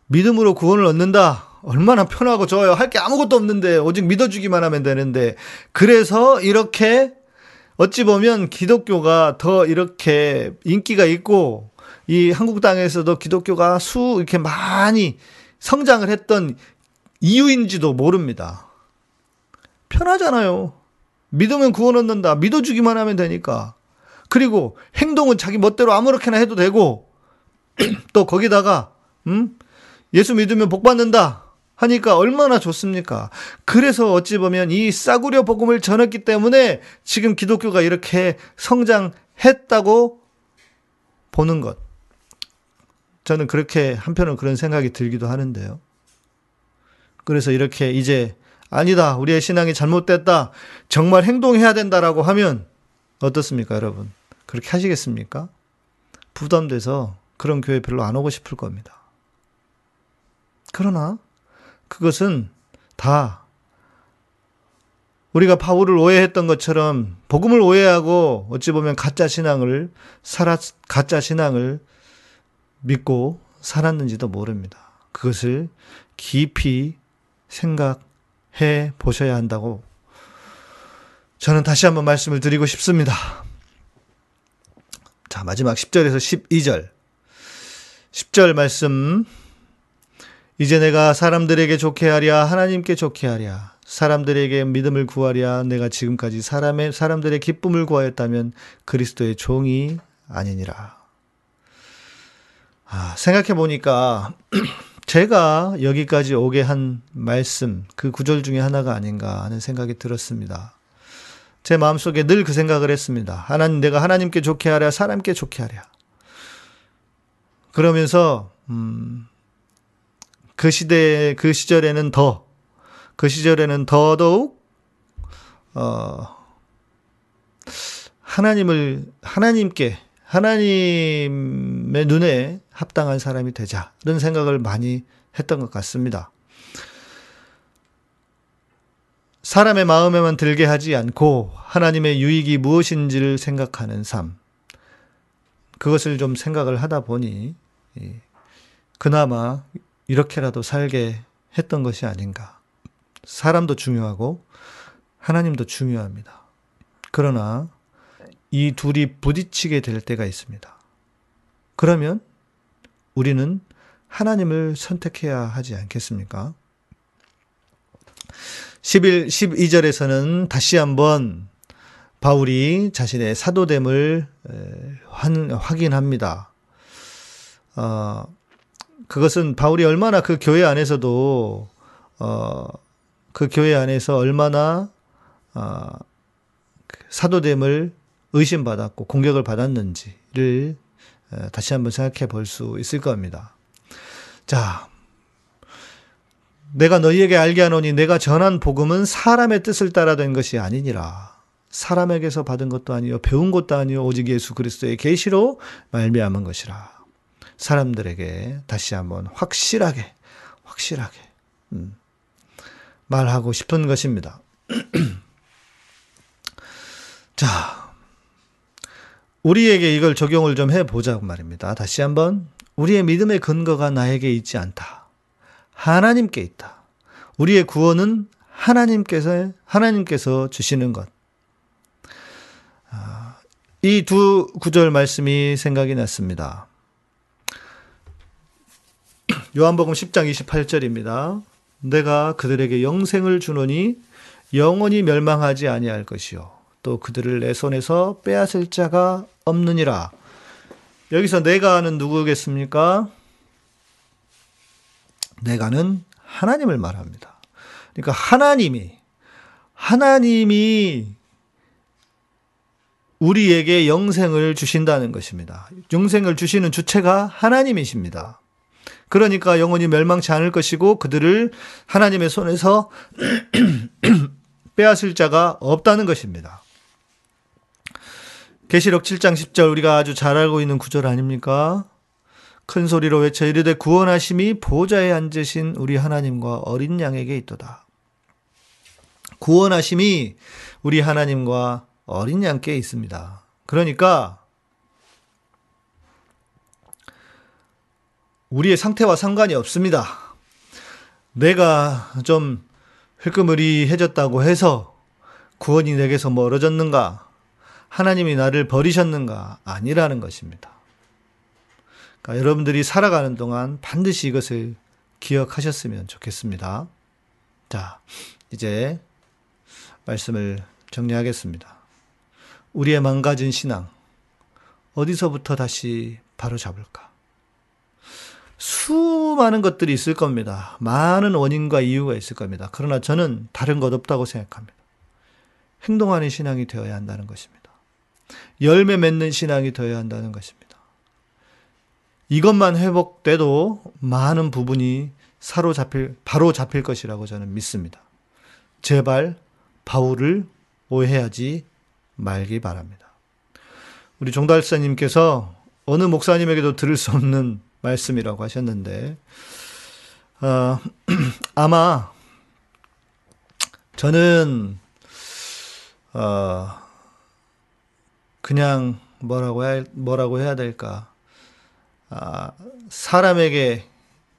믿음으로 구원을 얻는다. 얼마나 편하고 좋아요. 할 게 아무것도 없는데 오직 믿어주기만 하면 되는데 그래서 이렇게 어찌 보면 기독교가 더 이렇게 인기가 있고 이 한국 땅에서도 기독교가 수 이렇게 많이 성장을 했던 이유인지도 모릅니다. 편하잖아요. 믿으면 구원 얻는다. 믿어주기만 하면 되니까. 그리고 행동은 자기 멋대로 아무렇게나 해도 되고, 또 거기다가, 음? 예수 믿으면 복 받는다. 하니까 얼마나 좋습니까? 그래서 어찌 보면 이 싸구려 복음을 전했기 때문에 지금 기독교가 이렇게 성장했다고 보는 것. 저는 그렇게 한편은 그런 생각이 들기도 하는데요. 그래서 이렇게 이제 아니다. 우리의 신앙이 잘못됐다. 정말 행동해야 된다라고 하면 어떻습니까, 여러분? 그렇게 하시겠습니까? 부담돼서 그런 교회 별로 안 오고 싶을 겁니다. 그러나 그것은 다 우리가 바울을 오해했던 것처럼 복음을 오해하고 어찌 보면 가짜 신앙을 살았 가짜 신앙을 믿고 살았는지도 모릅니다. 그것을 깊이 생각 해 보셔야 한다고 저는 다시 한번 말씀을 드리고 싶습니다. 자, 마지막 10절에서 12절. 10절 말씀. 이제 내가 사람들에게 좋게 하랴, 하나님께 좋게 하랴. 사람들에게 믿음을 구하랴. 내가 지금까지 사람의, 사람들의 기쁨을 구하였다면 그리스도의 종이 아니니라. 아, 생각해 보니까 제가 여기까지 오게 한 말씀, 그 구절 중에 하나가 아닌가 하는 생각이 들었습니다. 제 마음속에 늘 그 생각을 했습니다. 하나님, 내가 하나님께 좋게 하랴, 사람께 좋게 하랴. 그러면서, 음, 그 시대, 그 시절에는 더, 그 시절에는 더더욱, 어, 하나님을, 하나님께, 하나님의 눈에 합당한 사람이 되자. 이런 생각을 많이 했던 것 같습니다. 사람의 마음에만 들게 하지 않고 하나님의 유익이 무엇인지를 생각하는 삶. 그것을 좀 생각을 하다 보니, 그나마 이렇게라도 살게 했던 것이 아닌가. 사람도 중요하고 하나님도 중요합니다. 그러나 이 둘이 부딪히게 될 때가 있습니다. 그러면 우리는 하나님을 선택해야 하지 않겠습니까? 11, 12절에서는 다시 한번 바울이 자신의 사도됨을 확인합니다. 어, 그것은 바울이 얼마나 그 교회 안에서도, 어, 그 교회 안에서 얼마나, 어, 사도됨을 의심받았고 공격을 받았는지를 다시 한번 생각해 볼 수 있을 겁니다. 자, 내가 너희에게 알게 하노니 내가 전한 복음은 사람의 뜻을 따라 된 것이 아니니라. 사람에게서 받은 것도 아니요 배운 것도 아니요 오직 예수 그리스도의 계시로 말미암은 것이라. 사람들에게 다시 한번 확실하게 확실하게 음, 말하고 싶은 것입니다. 자, 우리에게 이걸 적용을 좀 해보자고 말입니다. 다시 한번 우리의 믿음의 근거가 나에게 있지 않다. 하나님께 있다. 우리의 구원은 하나님께서 하나님께서 주시는 것. 아, 이두 구절 말씀이 생각이 났습니다. 요한복음 10장 28절입니다. 내가 그들에게 영생을 주노니 영원히 멸망하지 아니할 것이요 또 그들을 내 손에서 빼앗을 자가 없느니라. 여기서 내가는 누구겠습니까? 내가는 하나님을 말합니다. 그러니까 하나님이 하나님이 우리에게 영생을 주신다는 것입니다. 영생을 주시는 주체가 하나님이십니다. 그러니까 영원히 멸망치 않을 것이고 그들을 하나님의 손에서 빼앗을 자가 없다는 것입니다. 계시록 7장 10절 우리가 아주 잘 알고 있는 구절 아닙니까? 큰 소리로 외쳐 이르되 구원하심이 보좌에 앉으신 우리 하나님과 어린 양에게 있도다. 구원하심이 우리 하나님과 어린 양께 있습니다. 그러니까 우리의 상태와 상관이 없습니다. 내가 좀 흘끔으리해졌다고 해서 구원이 내게서 멀어졌는가? 하나님이 나를 버리셨는가? 아니라는 것입니다. 그러니까 여러분들이 살아가는 동안 반드시 이것을 기억하셨으면 좋겠습니다. 자, 이제 말씀을 정리하겠습니다. 우리의 망가진 신앙, 어디서부터 다시 바로 잡을까? 수많은 것들이 있을 겁니다. 많은 원인과 이유가 있을 겁니다. 그러나 저는 다른 것 없다고 생각합니다. 행동하는 신앙이 되어야 한다는 것입니다. 열매 맺는 신앙이 되어야 한다는 것입니다. 이것만 회복돼도 많은 부분이 사로잡힐 바로 잡힐 것이라고 저는 믿습니다. 제발 바울을 오해하지 말기 바랍니다. 우리 종달사님께서 어느 목사님에게도 들을 수 없는 말씀이라고 하셨는데 어, 아마 저는 어, 그냥 뭐라고 해야, 뭐라고 해야 될까 아, 사람에게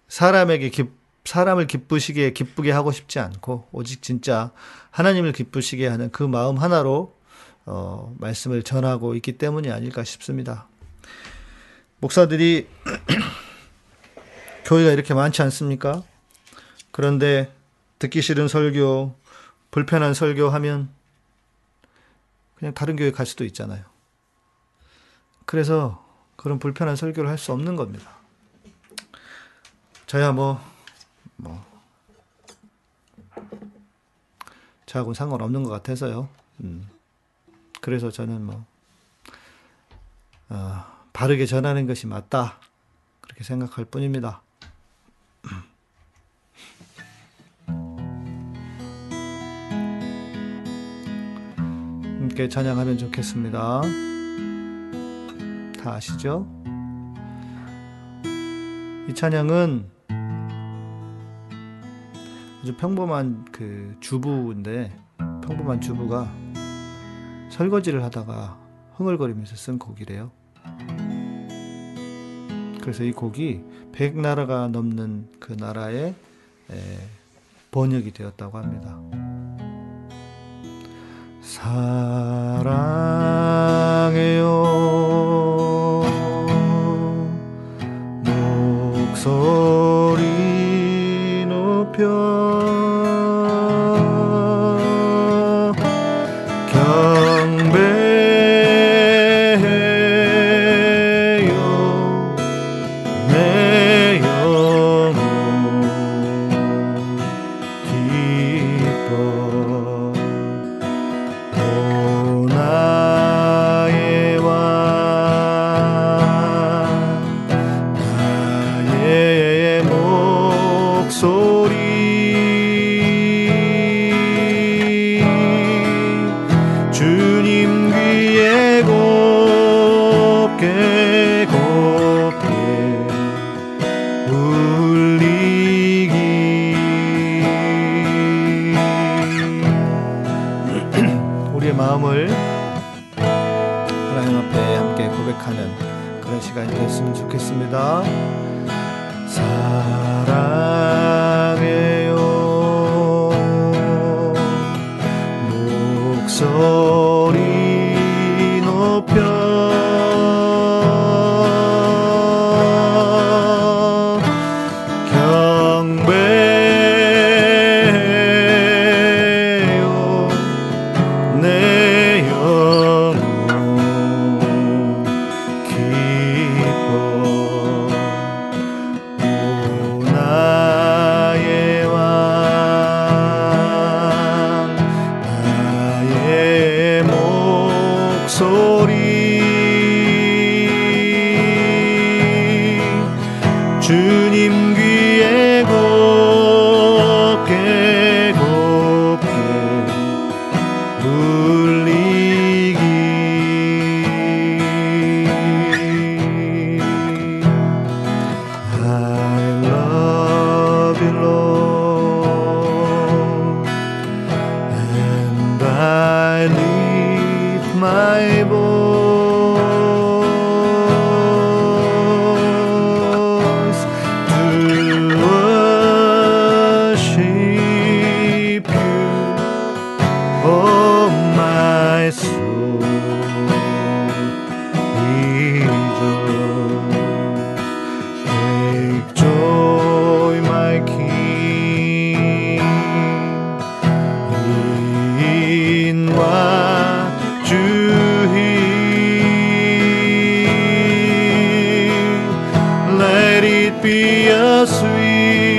사람에게 기, 사람을 기쁘시게 기쁘게 하고 싶지 않고 오직 진짜 하나님을 기쁘시게 하는 그 마음 하나로 어, 말씀을 전하고 있기 때문이 아닐까 싶습니다. 목사들이 교회가 이렇게 많지 않습니까? 그런데 듣기 싫은 설교, 불편한 설교 하면 그냥 다른 교회 갈 수도 있잖아요. 그래서 그런 불편한 설교를 할 수 없는 겁니다. 저야 뭐, 뭐, 저하고는 상관없는 것 같아서요. 음. 그래서 저는 뭐, 어, 바르게 전하는 것이 맞다. 그렇게 생각할 뿐입니다. 함께 찬양하면 좋겠습니다. 다 아시죠? 이 찬양은 아주 평범한 그 주부인데 평범한 주부가 설거지를 하다가 흥얼거리면서 쓴 곡이래요. 그래서 이 곡이 100나라가 넘는 그 나라에 번역이 되었다고 합니다. 사랑해요 be a sweet,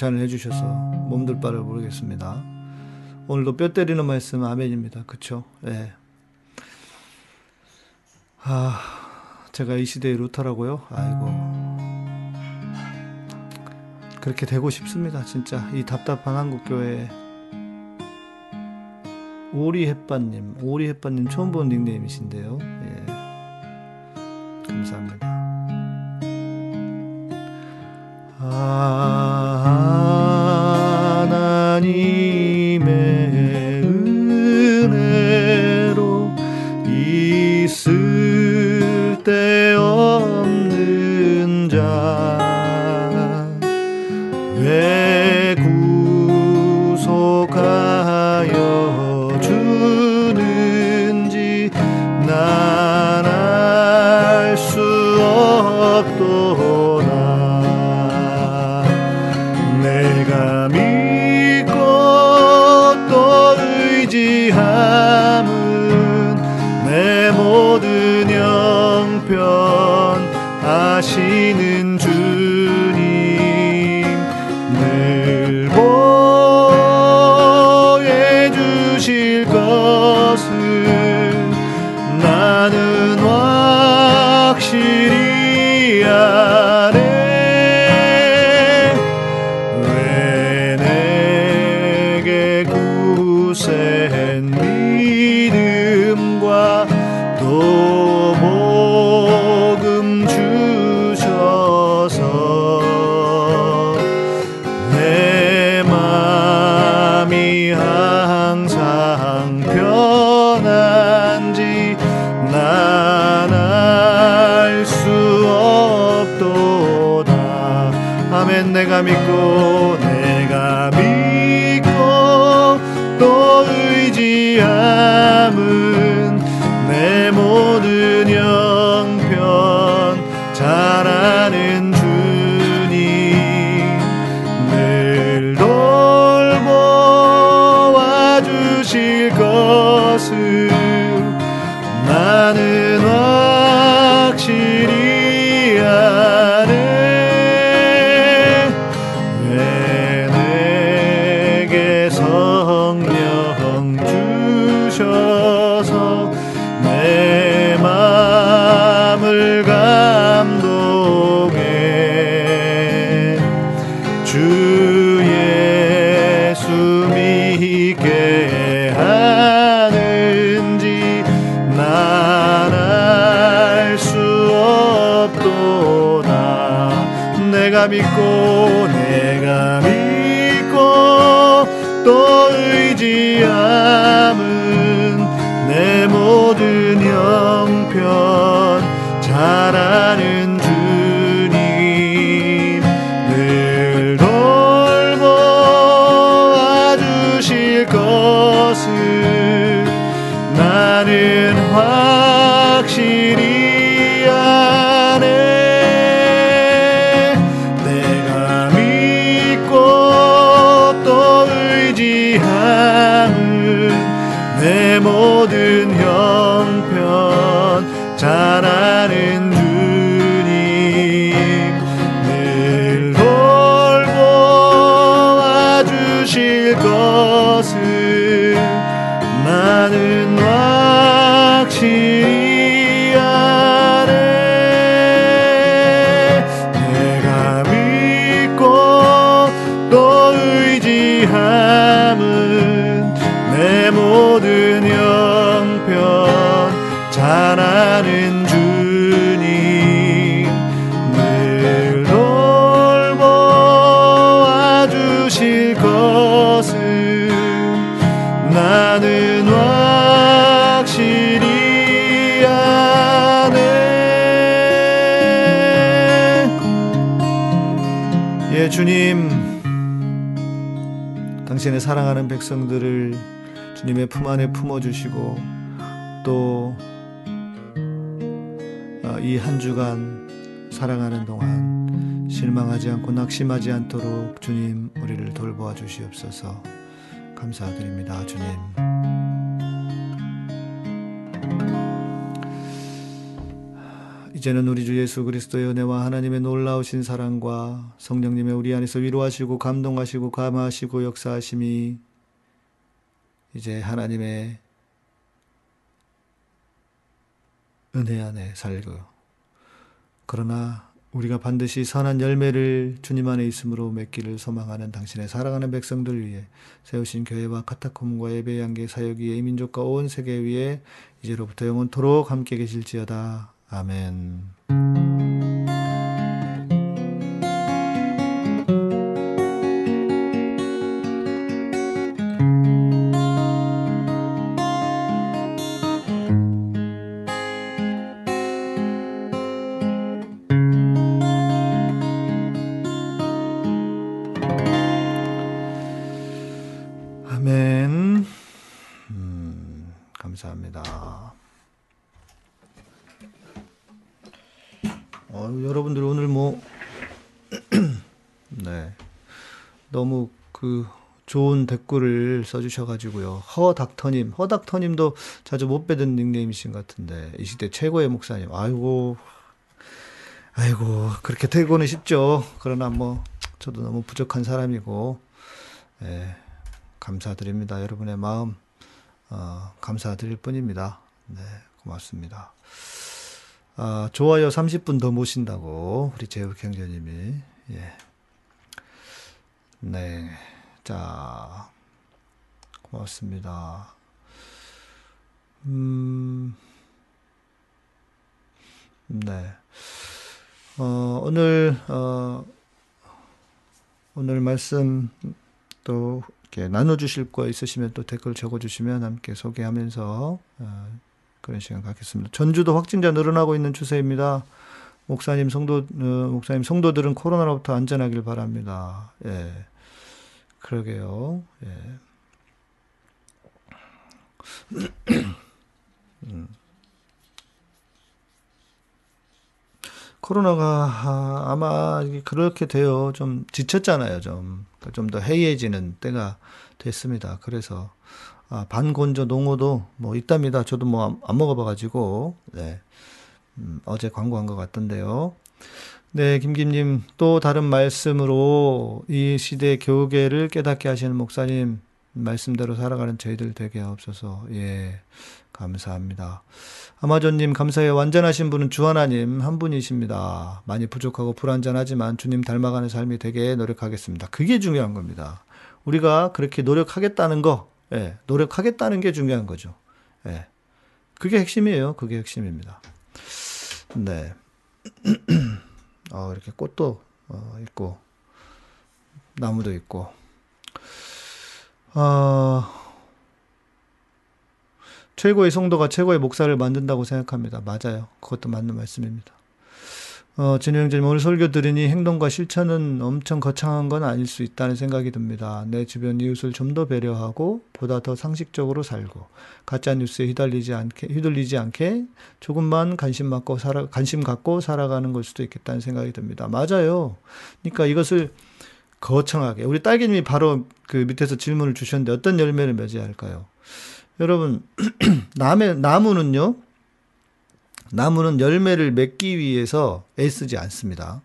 극찬을 해주셔서 아. 몸둘 바를 모르겠습니다. 오늘도 뼈 때리는 말씀 아멘입니다. 그쵸? 예. 아, 제가 이 시대의 루터라고요? 아이고. 그렇게 되고 싶습니다. 진짜. 이 답답한 한국교회. 오리햇바님, 오리햇바님 처음 본 닉네임이신데요. 예. 감사합니다. 하나님의 은혜로 있을 때 사랑하는 백성들을 주님의 품 안에 품어주시고 또 이 한 주간 살아가는 동안 실망하지 않고 낙심하지 않도록 주님 우리를 돌보아 주시옵소서. 감사드립니다 주님 이제는 우리 주 예수 그리스도의 은혜와 하나님의 놀라우신 사랑과 성령님의 우리 안에서 위로하시고 감동하시고 감화하시고 역사하심이 이제 하나님의 은혜 안에 살고 그러나 우리가 반드시 선한 열매를 주님 안에 있음으로 맺기를 소망하는 당신의 사랑하는 백성들 위해 세우신 교회와 카타콤과 예배 양계 사역 위에 이 민족과 온 세계 위에 이제로부터 영원토록 함께 계실지어다. 아멘. 좋은 댓글을 써주셔가지고요. 허 닥터님, 허 닥터님도 자주 못 뵈던 닉네임이신 것 같은데, 이 시대 최고의 목사님. 아이고, 아이고, 그렇게 되고는 쉽죠. 그러나 뭐, 저도 너무 부족한 사람이고, 예, 감사드립니다. 여러분의 마음, 어, 감사드릴 뿐입니다. 네, 고맙습니다. 아, 좋아요 30분 더 모신다고 우리 제욱 형제님이 예. 네. 자. 고맙습니다. 음. 네. 어, 오늘 어 오늘 말씀 또 이렇게 나눠 주실 거 있으시면 또 댓글 적어 주시면 함께 소개하면서 어, 그런 시간 갖겠습니다. 전주도 확진자 늘어나고 있는 추세입니다. 목사님 성도 어, 목사님 성도들은 코로나로부터 안전하길 바랍니다. 예. 그러게요. 예. 음. 코로나가 아마 그렇게 돼요. 좀 지쳤잖아요. 좀 좀 더 해이해지는 때가 됐습니다. 그래서 아, 반건조 농어도 뭐 있답니다. 저도 뭐 안 먹어봐가지고 네. 음, 어제 광고한 것 같던데요. 네, 김김님 또 다른 말씀으로 이 시대 교계를 깨닫게 하시는 목사님 말씀대로 살아가는 저희들 되게 하옵소서. 예, 감사합니다. 아마존님 감사해요. 완전하신 분은 주 하나님 한 분이십니다. 많이 부족하고 불완전하지만 주님 닮아가는 삶이 되게 노력하겠습니다. 그게 중요한 겁니다. 우리가 그렇게 노력하겠다는 거, 예, 노력하겠다는 게 중요한 거죠. 예, 그게 핵심이에요. 그게 핵심입니다. 네. 어, 이렇게 꽃도 어, 있고, 나무도 있고, 어, 최고의 성도가 최고의 목사를 만든다고 생각합니다. 맞아요. 그것도 맞는 말씀입니다. 어, 진우 형제님, 오늘 설교 들으니 행동과 실천은 엄청 거창한 건 아닐 수 있다는 생각이 듭니다. 내 주변 이웃을 좀 더 배려하고, 보다 더 상식적으로 살고, 가짜뉴스에 휘둘리지 않게, 휘둘리지 않게 조금만 관심 갖고 살아, 관심 갖고 살아가는 걸 수도 있겠다는 생각이 듭니다. 맞아요. 그러니까 이것을 거창하게, 우리 딸기님이 바로 그 밑에서 질문을 주셨는데 어떤 열매를 맺어야 할까요? 여러분, 나무, 나무는요, 나무는 열매를 맺기 위해서 애쓰지 않습니다.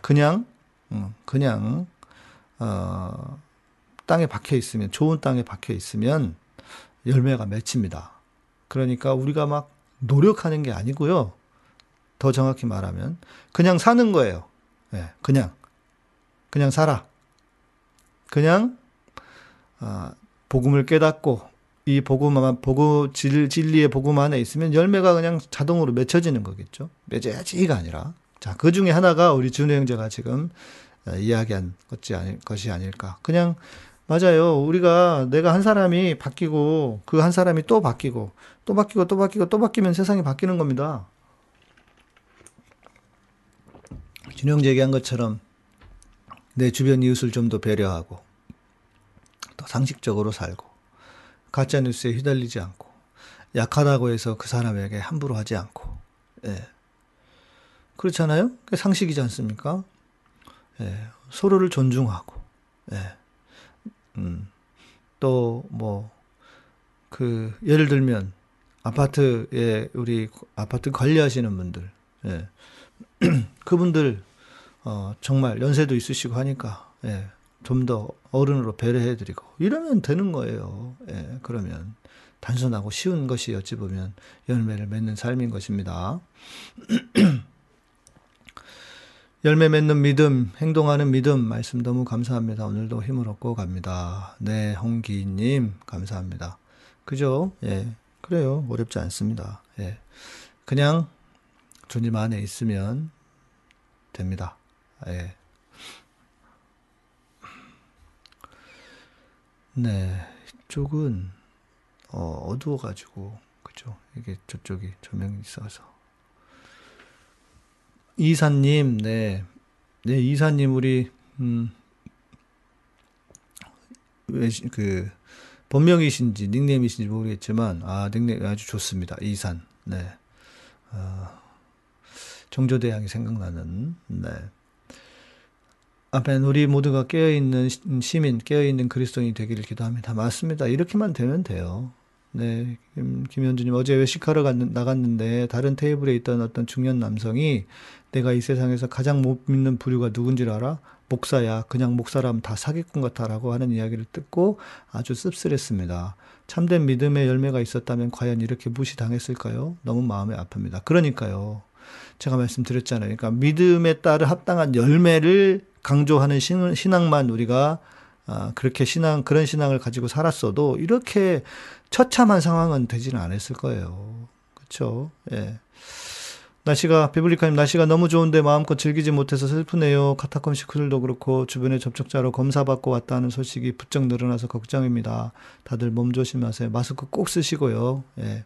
그냥, 음, 그냥, 어, 땅에 박혀 있으면, 좋은 땅에 박혀 있으면 열매가 맺힙니다. 그러니까 우리가 막 노력하는 게 아니고요. 더 정확히 말하면, 그냥 사는 거예요. 예, 그냥. 그냥 살아. 그냥, 어, 복음을 깨닫고, 이 복음만 복음 진, 진리의 복음 안에 있으면 열매가 그냥 자동으로 맺혀지는 거겠죠. 맺어야지가 아니라 자 그 중에 하나가 우리 준우 형제가 지금 이야기한 것이 아닐 것이 아닐까. 그냥 맞아요. 우리가 내가 한 사람이 바뀌고 그 한 사람이 또 바뀌고 또 바뀌고 또 바뀌고 또 바뀌면 세상이 바뀌는 겁니다. 준영제 얘기한 것처럼 내 주변 이웃을 좀 더 배려하고 또 상식적으로 살고 가짜 뉴스에 휘둘리지 않고 약하다고 해서 그 사람에게 함부로 하지 않고 예. 그렇잖아요. 상식이지 않습니까? 예. 서로를 존중하고 예. 음. 또뭐 그 예를 들면 아파트에 우리 아파트 관리하시는 분들 예. 그분들 어 정말 연세도 있으시고 하니까 예. 좀 더 어른으로 배려해 드리고 이러면 되는 거예요. 예. 그러면 단순하고 쉬운 것이 어찌 보면 열매를 맺는 삶인 것입니다. 열매 맺는 믿음, 행동하는 믿음, 말씀 너무 감사합니다. 오늘도 힘을 얻고 갑니다. 네, 홍기님, 감사합니다. 그죠? 예. 그래요. 어렵지 않습니다. 예. 그냥 주님 안에 있으면 됩니다. 예. 네. 이쪽은, 어, 어두워가지고, 그죠? 이게 저쪽이 조명이 있어서. 이사님, 네. 네, 이사님, 우리, 음, 왜, 그, 본명이신지 닉네임이신지 모르겠지만, 아, 닉네임 아주 좋습니다. 이산, 네. 어, 정조대왕이 생각나는, 네. 아멘. 우리 모두가 깨어있는 시민, 깨어있는 그리스도인이 되기를 기도합니다. 맞습니다. 이렇게만 되면 돼요. 네, 김, 김현주님 어제 외식하러 갔, 나갔는데 다른 테이블에 있던 어떤 중년 남성이 내가 이 세상에서 가장 못 믿는 부류가 누군지를 알아? 목사야. 그냥 목사라면 다 사기꾼 같아라고 하는 이야기를 듣고 아주 씁쓸했습니다. 참된 믿음의 열매가 있었다면 과연 이렇게 무시당했을까요? 너무 마음이 아픕니다. 그러니까요. 제가 말씀드렸잖아요. 그러니까 믿음에 따른 합당한 열매를 강조하는 신앙만 우리가 아, 그렇게 신앙, 그런 신앙을 가지고 살았어도 이렇게 처참한 상황은 되지는 않았을 거예요. 그렇죠? 예. 날씨가 비블리카님 날씨가 너무 좋은데 마음껏 즐기지 못해서 슬프네요. 카타콤 시크들도 그렇고 주변에 접촉자로 검사받고 왔다는 소식이 부쩍 늘어나서 걱정입니다. 다들 몸 조심하세요. 마스크 꼭 쓰시고요. 예.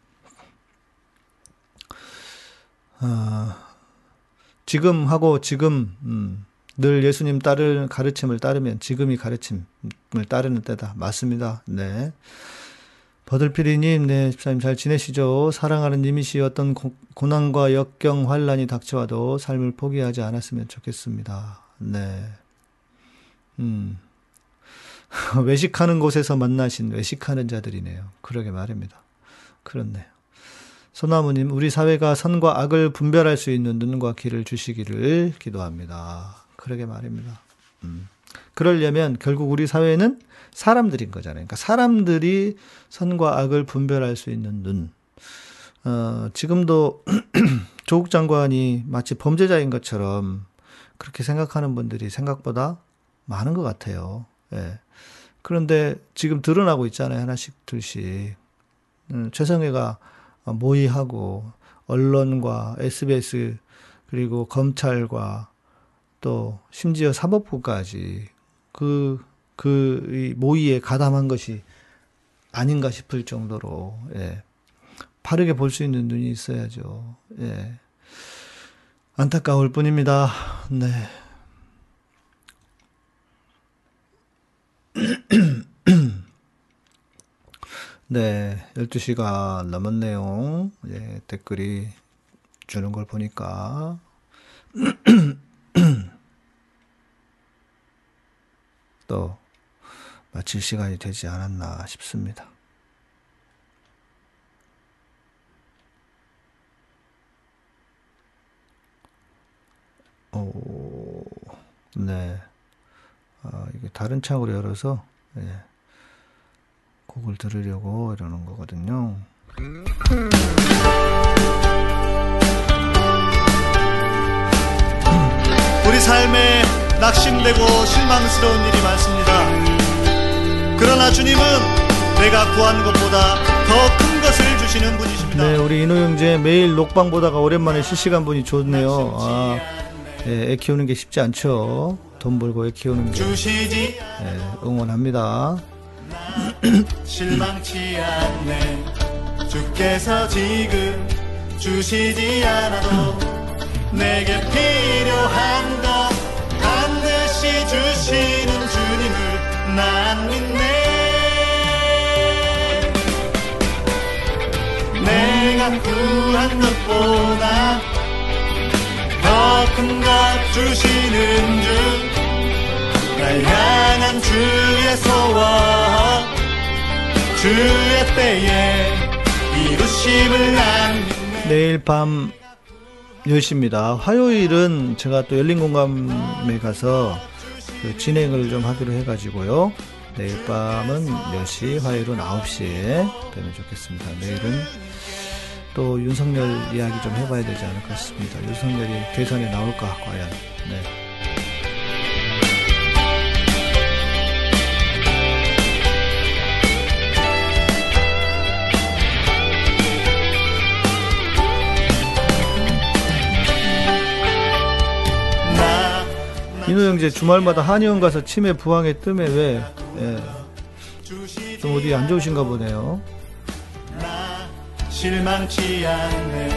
아, 지금 하고 지금 음, 늘 예수님 따르 가르침을 따르면 지금이 가르침을 따르는 때다. 맞습니다. 네. 버들피리님, 네, 집사님 잘 지내시죠? 사랑하는 님이시 어떤 고, 고난과 역경, 환란이 닥쳐와도 삶을 포기하지 않았으면 좋겠습니다. 네. 음. 외식하는 곳에서 만나신 외식하는 자들이네요. 그러게 말입니다. 그렇네요. 소나무님, 우리 사회가 선과 악을 분별할 수 있는 눈과 귀를 주시기를 기도합니다. 그러게 말입니다. 음. 그러려면 결국 우리 사회는 사람들인 거잖아요. 그러니까 사람들이 선과 악을 분별할 수 있는 눈. 어, 지금도 조국 장관이 마치 범죄자인 것처럼 그렇게 생각하는 분들이 생각보다 많은 것 같아요. 예. 그런데 지금 드러나고 있잖아요. 하나씩 둘씩. 음, 최성애가 모의하고 언론과 SBS 그리고 검찰과 또 심지어 사법부까지 그, 그 모의에 가담한 것이 아닌가 싶을 정도로, 예. 바르게 볼 수 있는 눈이 있어야죠. 예. 안타까울 뿐입니다. 네. 네, 12시가 넘었네요. 예, 댓글이 주는 걸 보니까. 또 마칠 시간이 되지 않았나 싶습니다. 오, 네. 아, 이게 다른 창으로 열어서, 예. 곡을 들으려고 이러는 거거든요. 우리 삶에 낙심되고 실망스러운 일이 많습니다. 그러나 주님은 내가 구하는 것보다 더 큰 것을 주시는 분이십니다. 네, 우리 인호 형제 매일 녹방 보다가 오랜만에 실시간 분이 좋네요. 아, 예, 애 키우는 게 쉽지 않죠. 돈 벌고 애 키우는 게 예, 응원합니다. 실망치 않네. 주께서 지금 주시지 않아도 내게 필요한 것 반드시 주시는 주님을 난 믿네. 내가 구한 것보다 더 큰 것 주시는 주 날 향한 주 의 소원 주의 때에 이루심을 난 내일 밤 10시입니다. 화요일은 제가 또 열린 공감에 가서 그 진행을 좀 하기로 해가지고요. 내일 밤은 10시, 화요일은 9시에 뵈면 좋겠습니다. 내일은 또 윤석열 이야기 좀 해봐야 되지 않을까 싶습니다. 윤석열이 대선에 나올까, 과연. 네. 인호 형제 주말마다 한의원 가서 치매 부항에 뜸에 왜, 예, 좀 어디 안 좋으신가 보네요. 나 실망치 않네.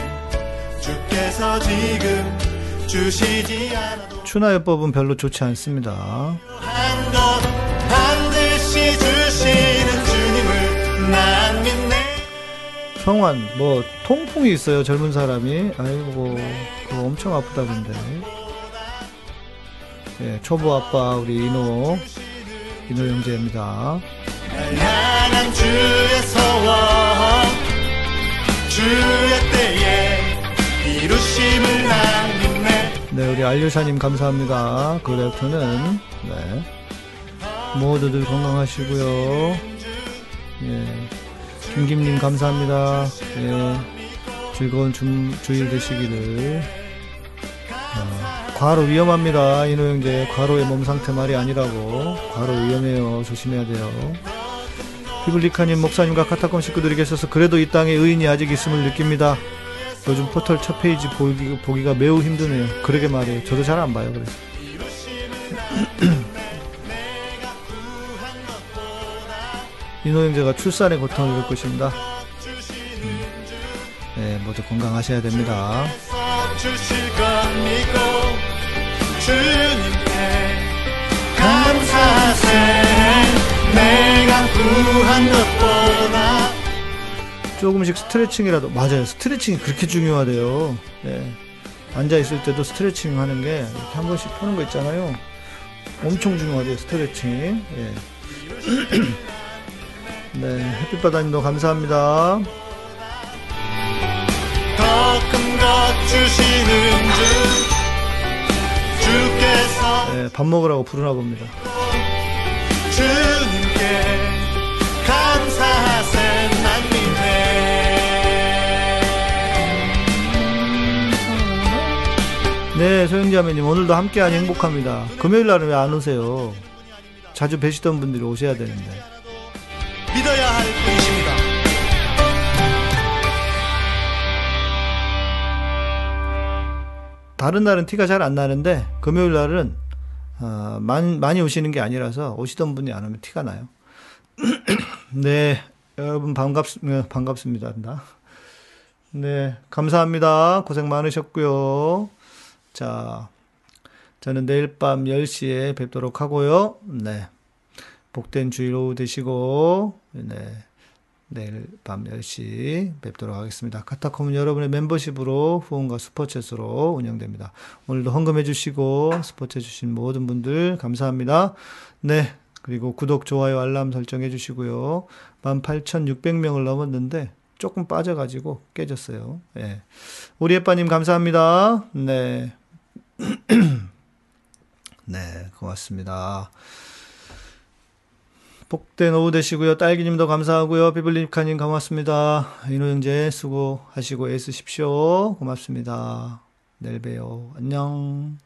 주께서 지금 주시지 않아도 추나요법은 별로 좋지 않습니다. 성환 뭐 통풍이 있어요 젊은 사람이? 아이고 그거 엄청 아프다던데 예, 초보 아빠 우리 이노 이노 형제입니다. 네. 우리 알류사님 감사합니다. 그 레프는 네. 모두들 건강하시고요. 예. 김김님 감사합니다. 예. 즐거운 주, 주일 되시기를. 어, 과로 위험합니다. 이노 형제 과로의 몸 상태 말이 아니라고. 과로 위험해요. 조심해야 돼요. 비블리카님 목사님과 카타콤 식구들이 계셔서 그래도 이 땅에 의인이 아직 있음을 느낍니다. 요즘 포털 첫 페이지 보기, 보기가 매우 힘드네요. 그러게 말이에요. 저도 잘 안 봐요 그래서. 이노 형제가 출산의 고통을 겪을 것입니다. 음. 네, 모두 건강하셔야 됩니다 주님께 감사세 내가 구한 것보다 조금씩 스트레칭이라도 맞아요. 스트레칭이 그렇게 중요하대요. 예. 앉아 있을 때도 스트레칭 하는 게 이렇게 한 번씩 펴는 거 있잖아요. 엄청 중요하대요. 스트레칭. 예. 네, 햇빛바다님도 감사합니다. 더큰것 주시는 주 예, 밥 먹으라고 부르나 봅니다. 주님께 감사하세 난 믿네 네, 소영자매님 오늘도 함께하니 행복합니다. 금요일 날은 왜 안 오세요? 자주 뵈시던 분들이 오셔야 되는데. 믿어야 다른 날은 티가 잘 안 나는데 금요일 날은 어, 많이, 많이 오시는 게 아니라서 오시던 분이 안 오면 티가 나요. 네, 여러분 반갑 어, 반갑습니다. 네, 감사합니다. 고생 많으셨고요. 자, 저는 내일 밤 10시에 뵙도록 하고요. 네. 복된 주일 오후 되시고 네. 내일 밤 10시 뵙도록 하겠습니다. 카타콤은 여러분의 멤버십으로 후원과 스포츠로 운영됩니다. 오늘도 헌금해 주시고 스포츠 해 주신 모든 분들 감사합니다. 네. 그리고 구독, 좋아요, 알람 설정해 주시고요. 18,600명을 넘었는데 조금 빠져가지고 깨졌어요. 예. 우리 애빠님 감사합니다. 네. 네, 고맙습니다. 복된 오후 되시고요. 딸기님도 감사하고요. 비블리카님 고맙습니다. 인호 형제 수고하시고 애쓰십시오. 고맙습니다. 내일 봬요. 안녕.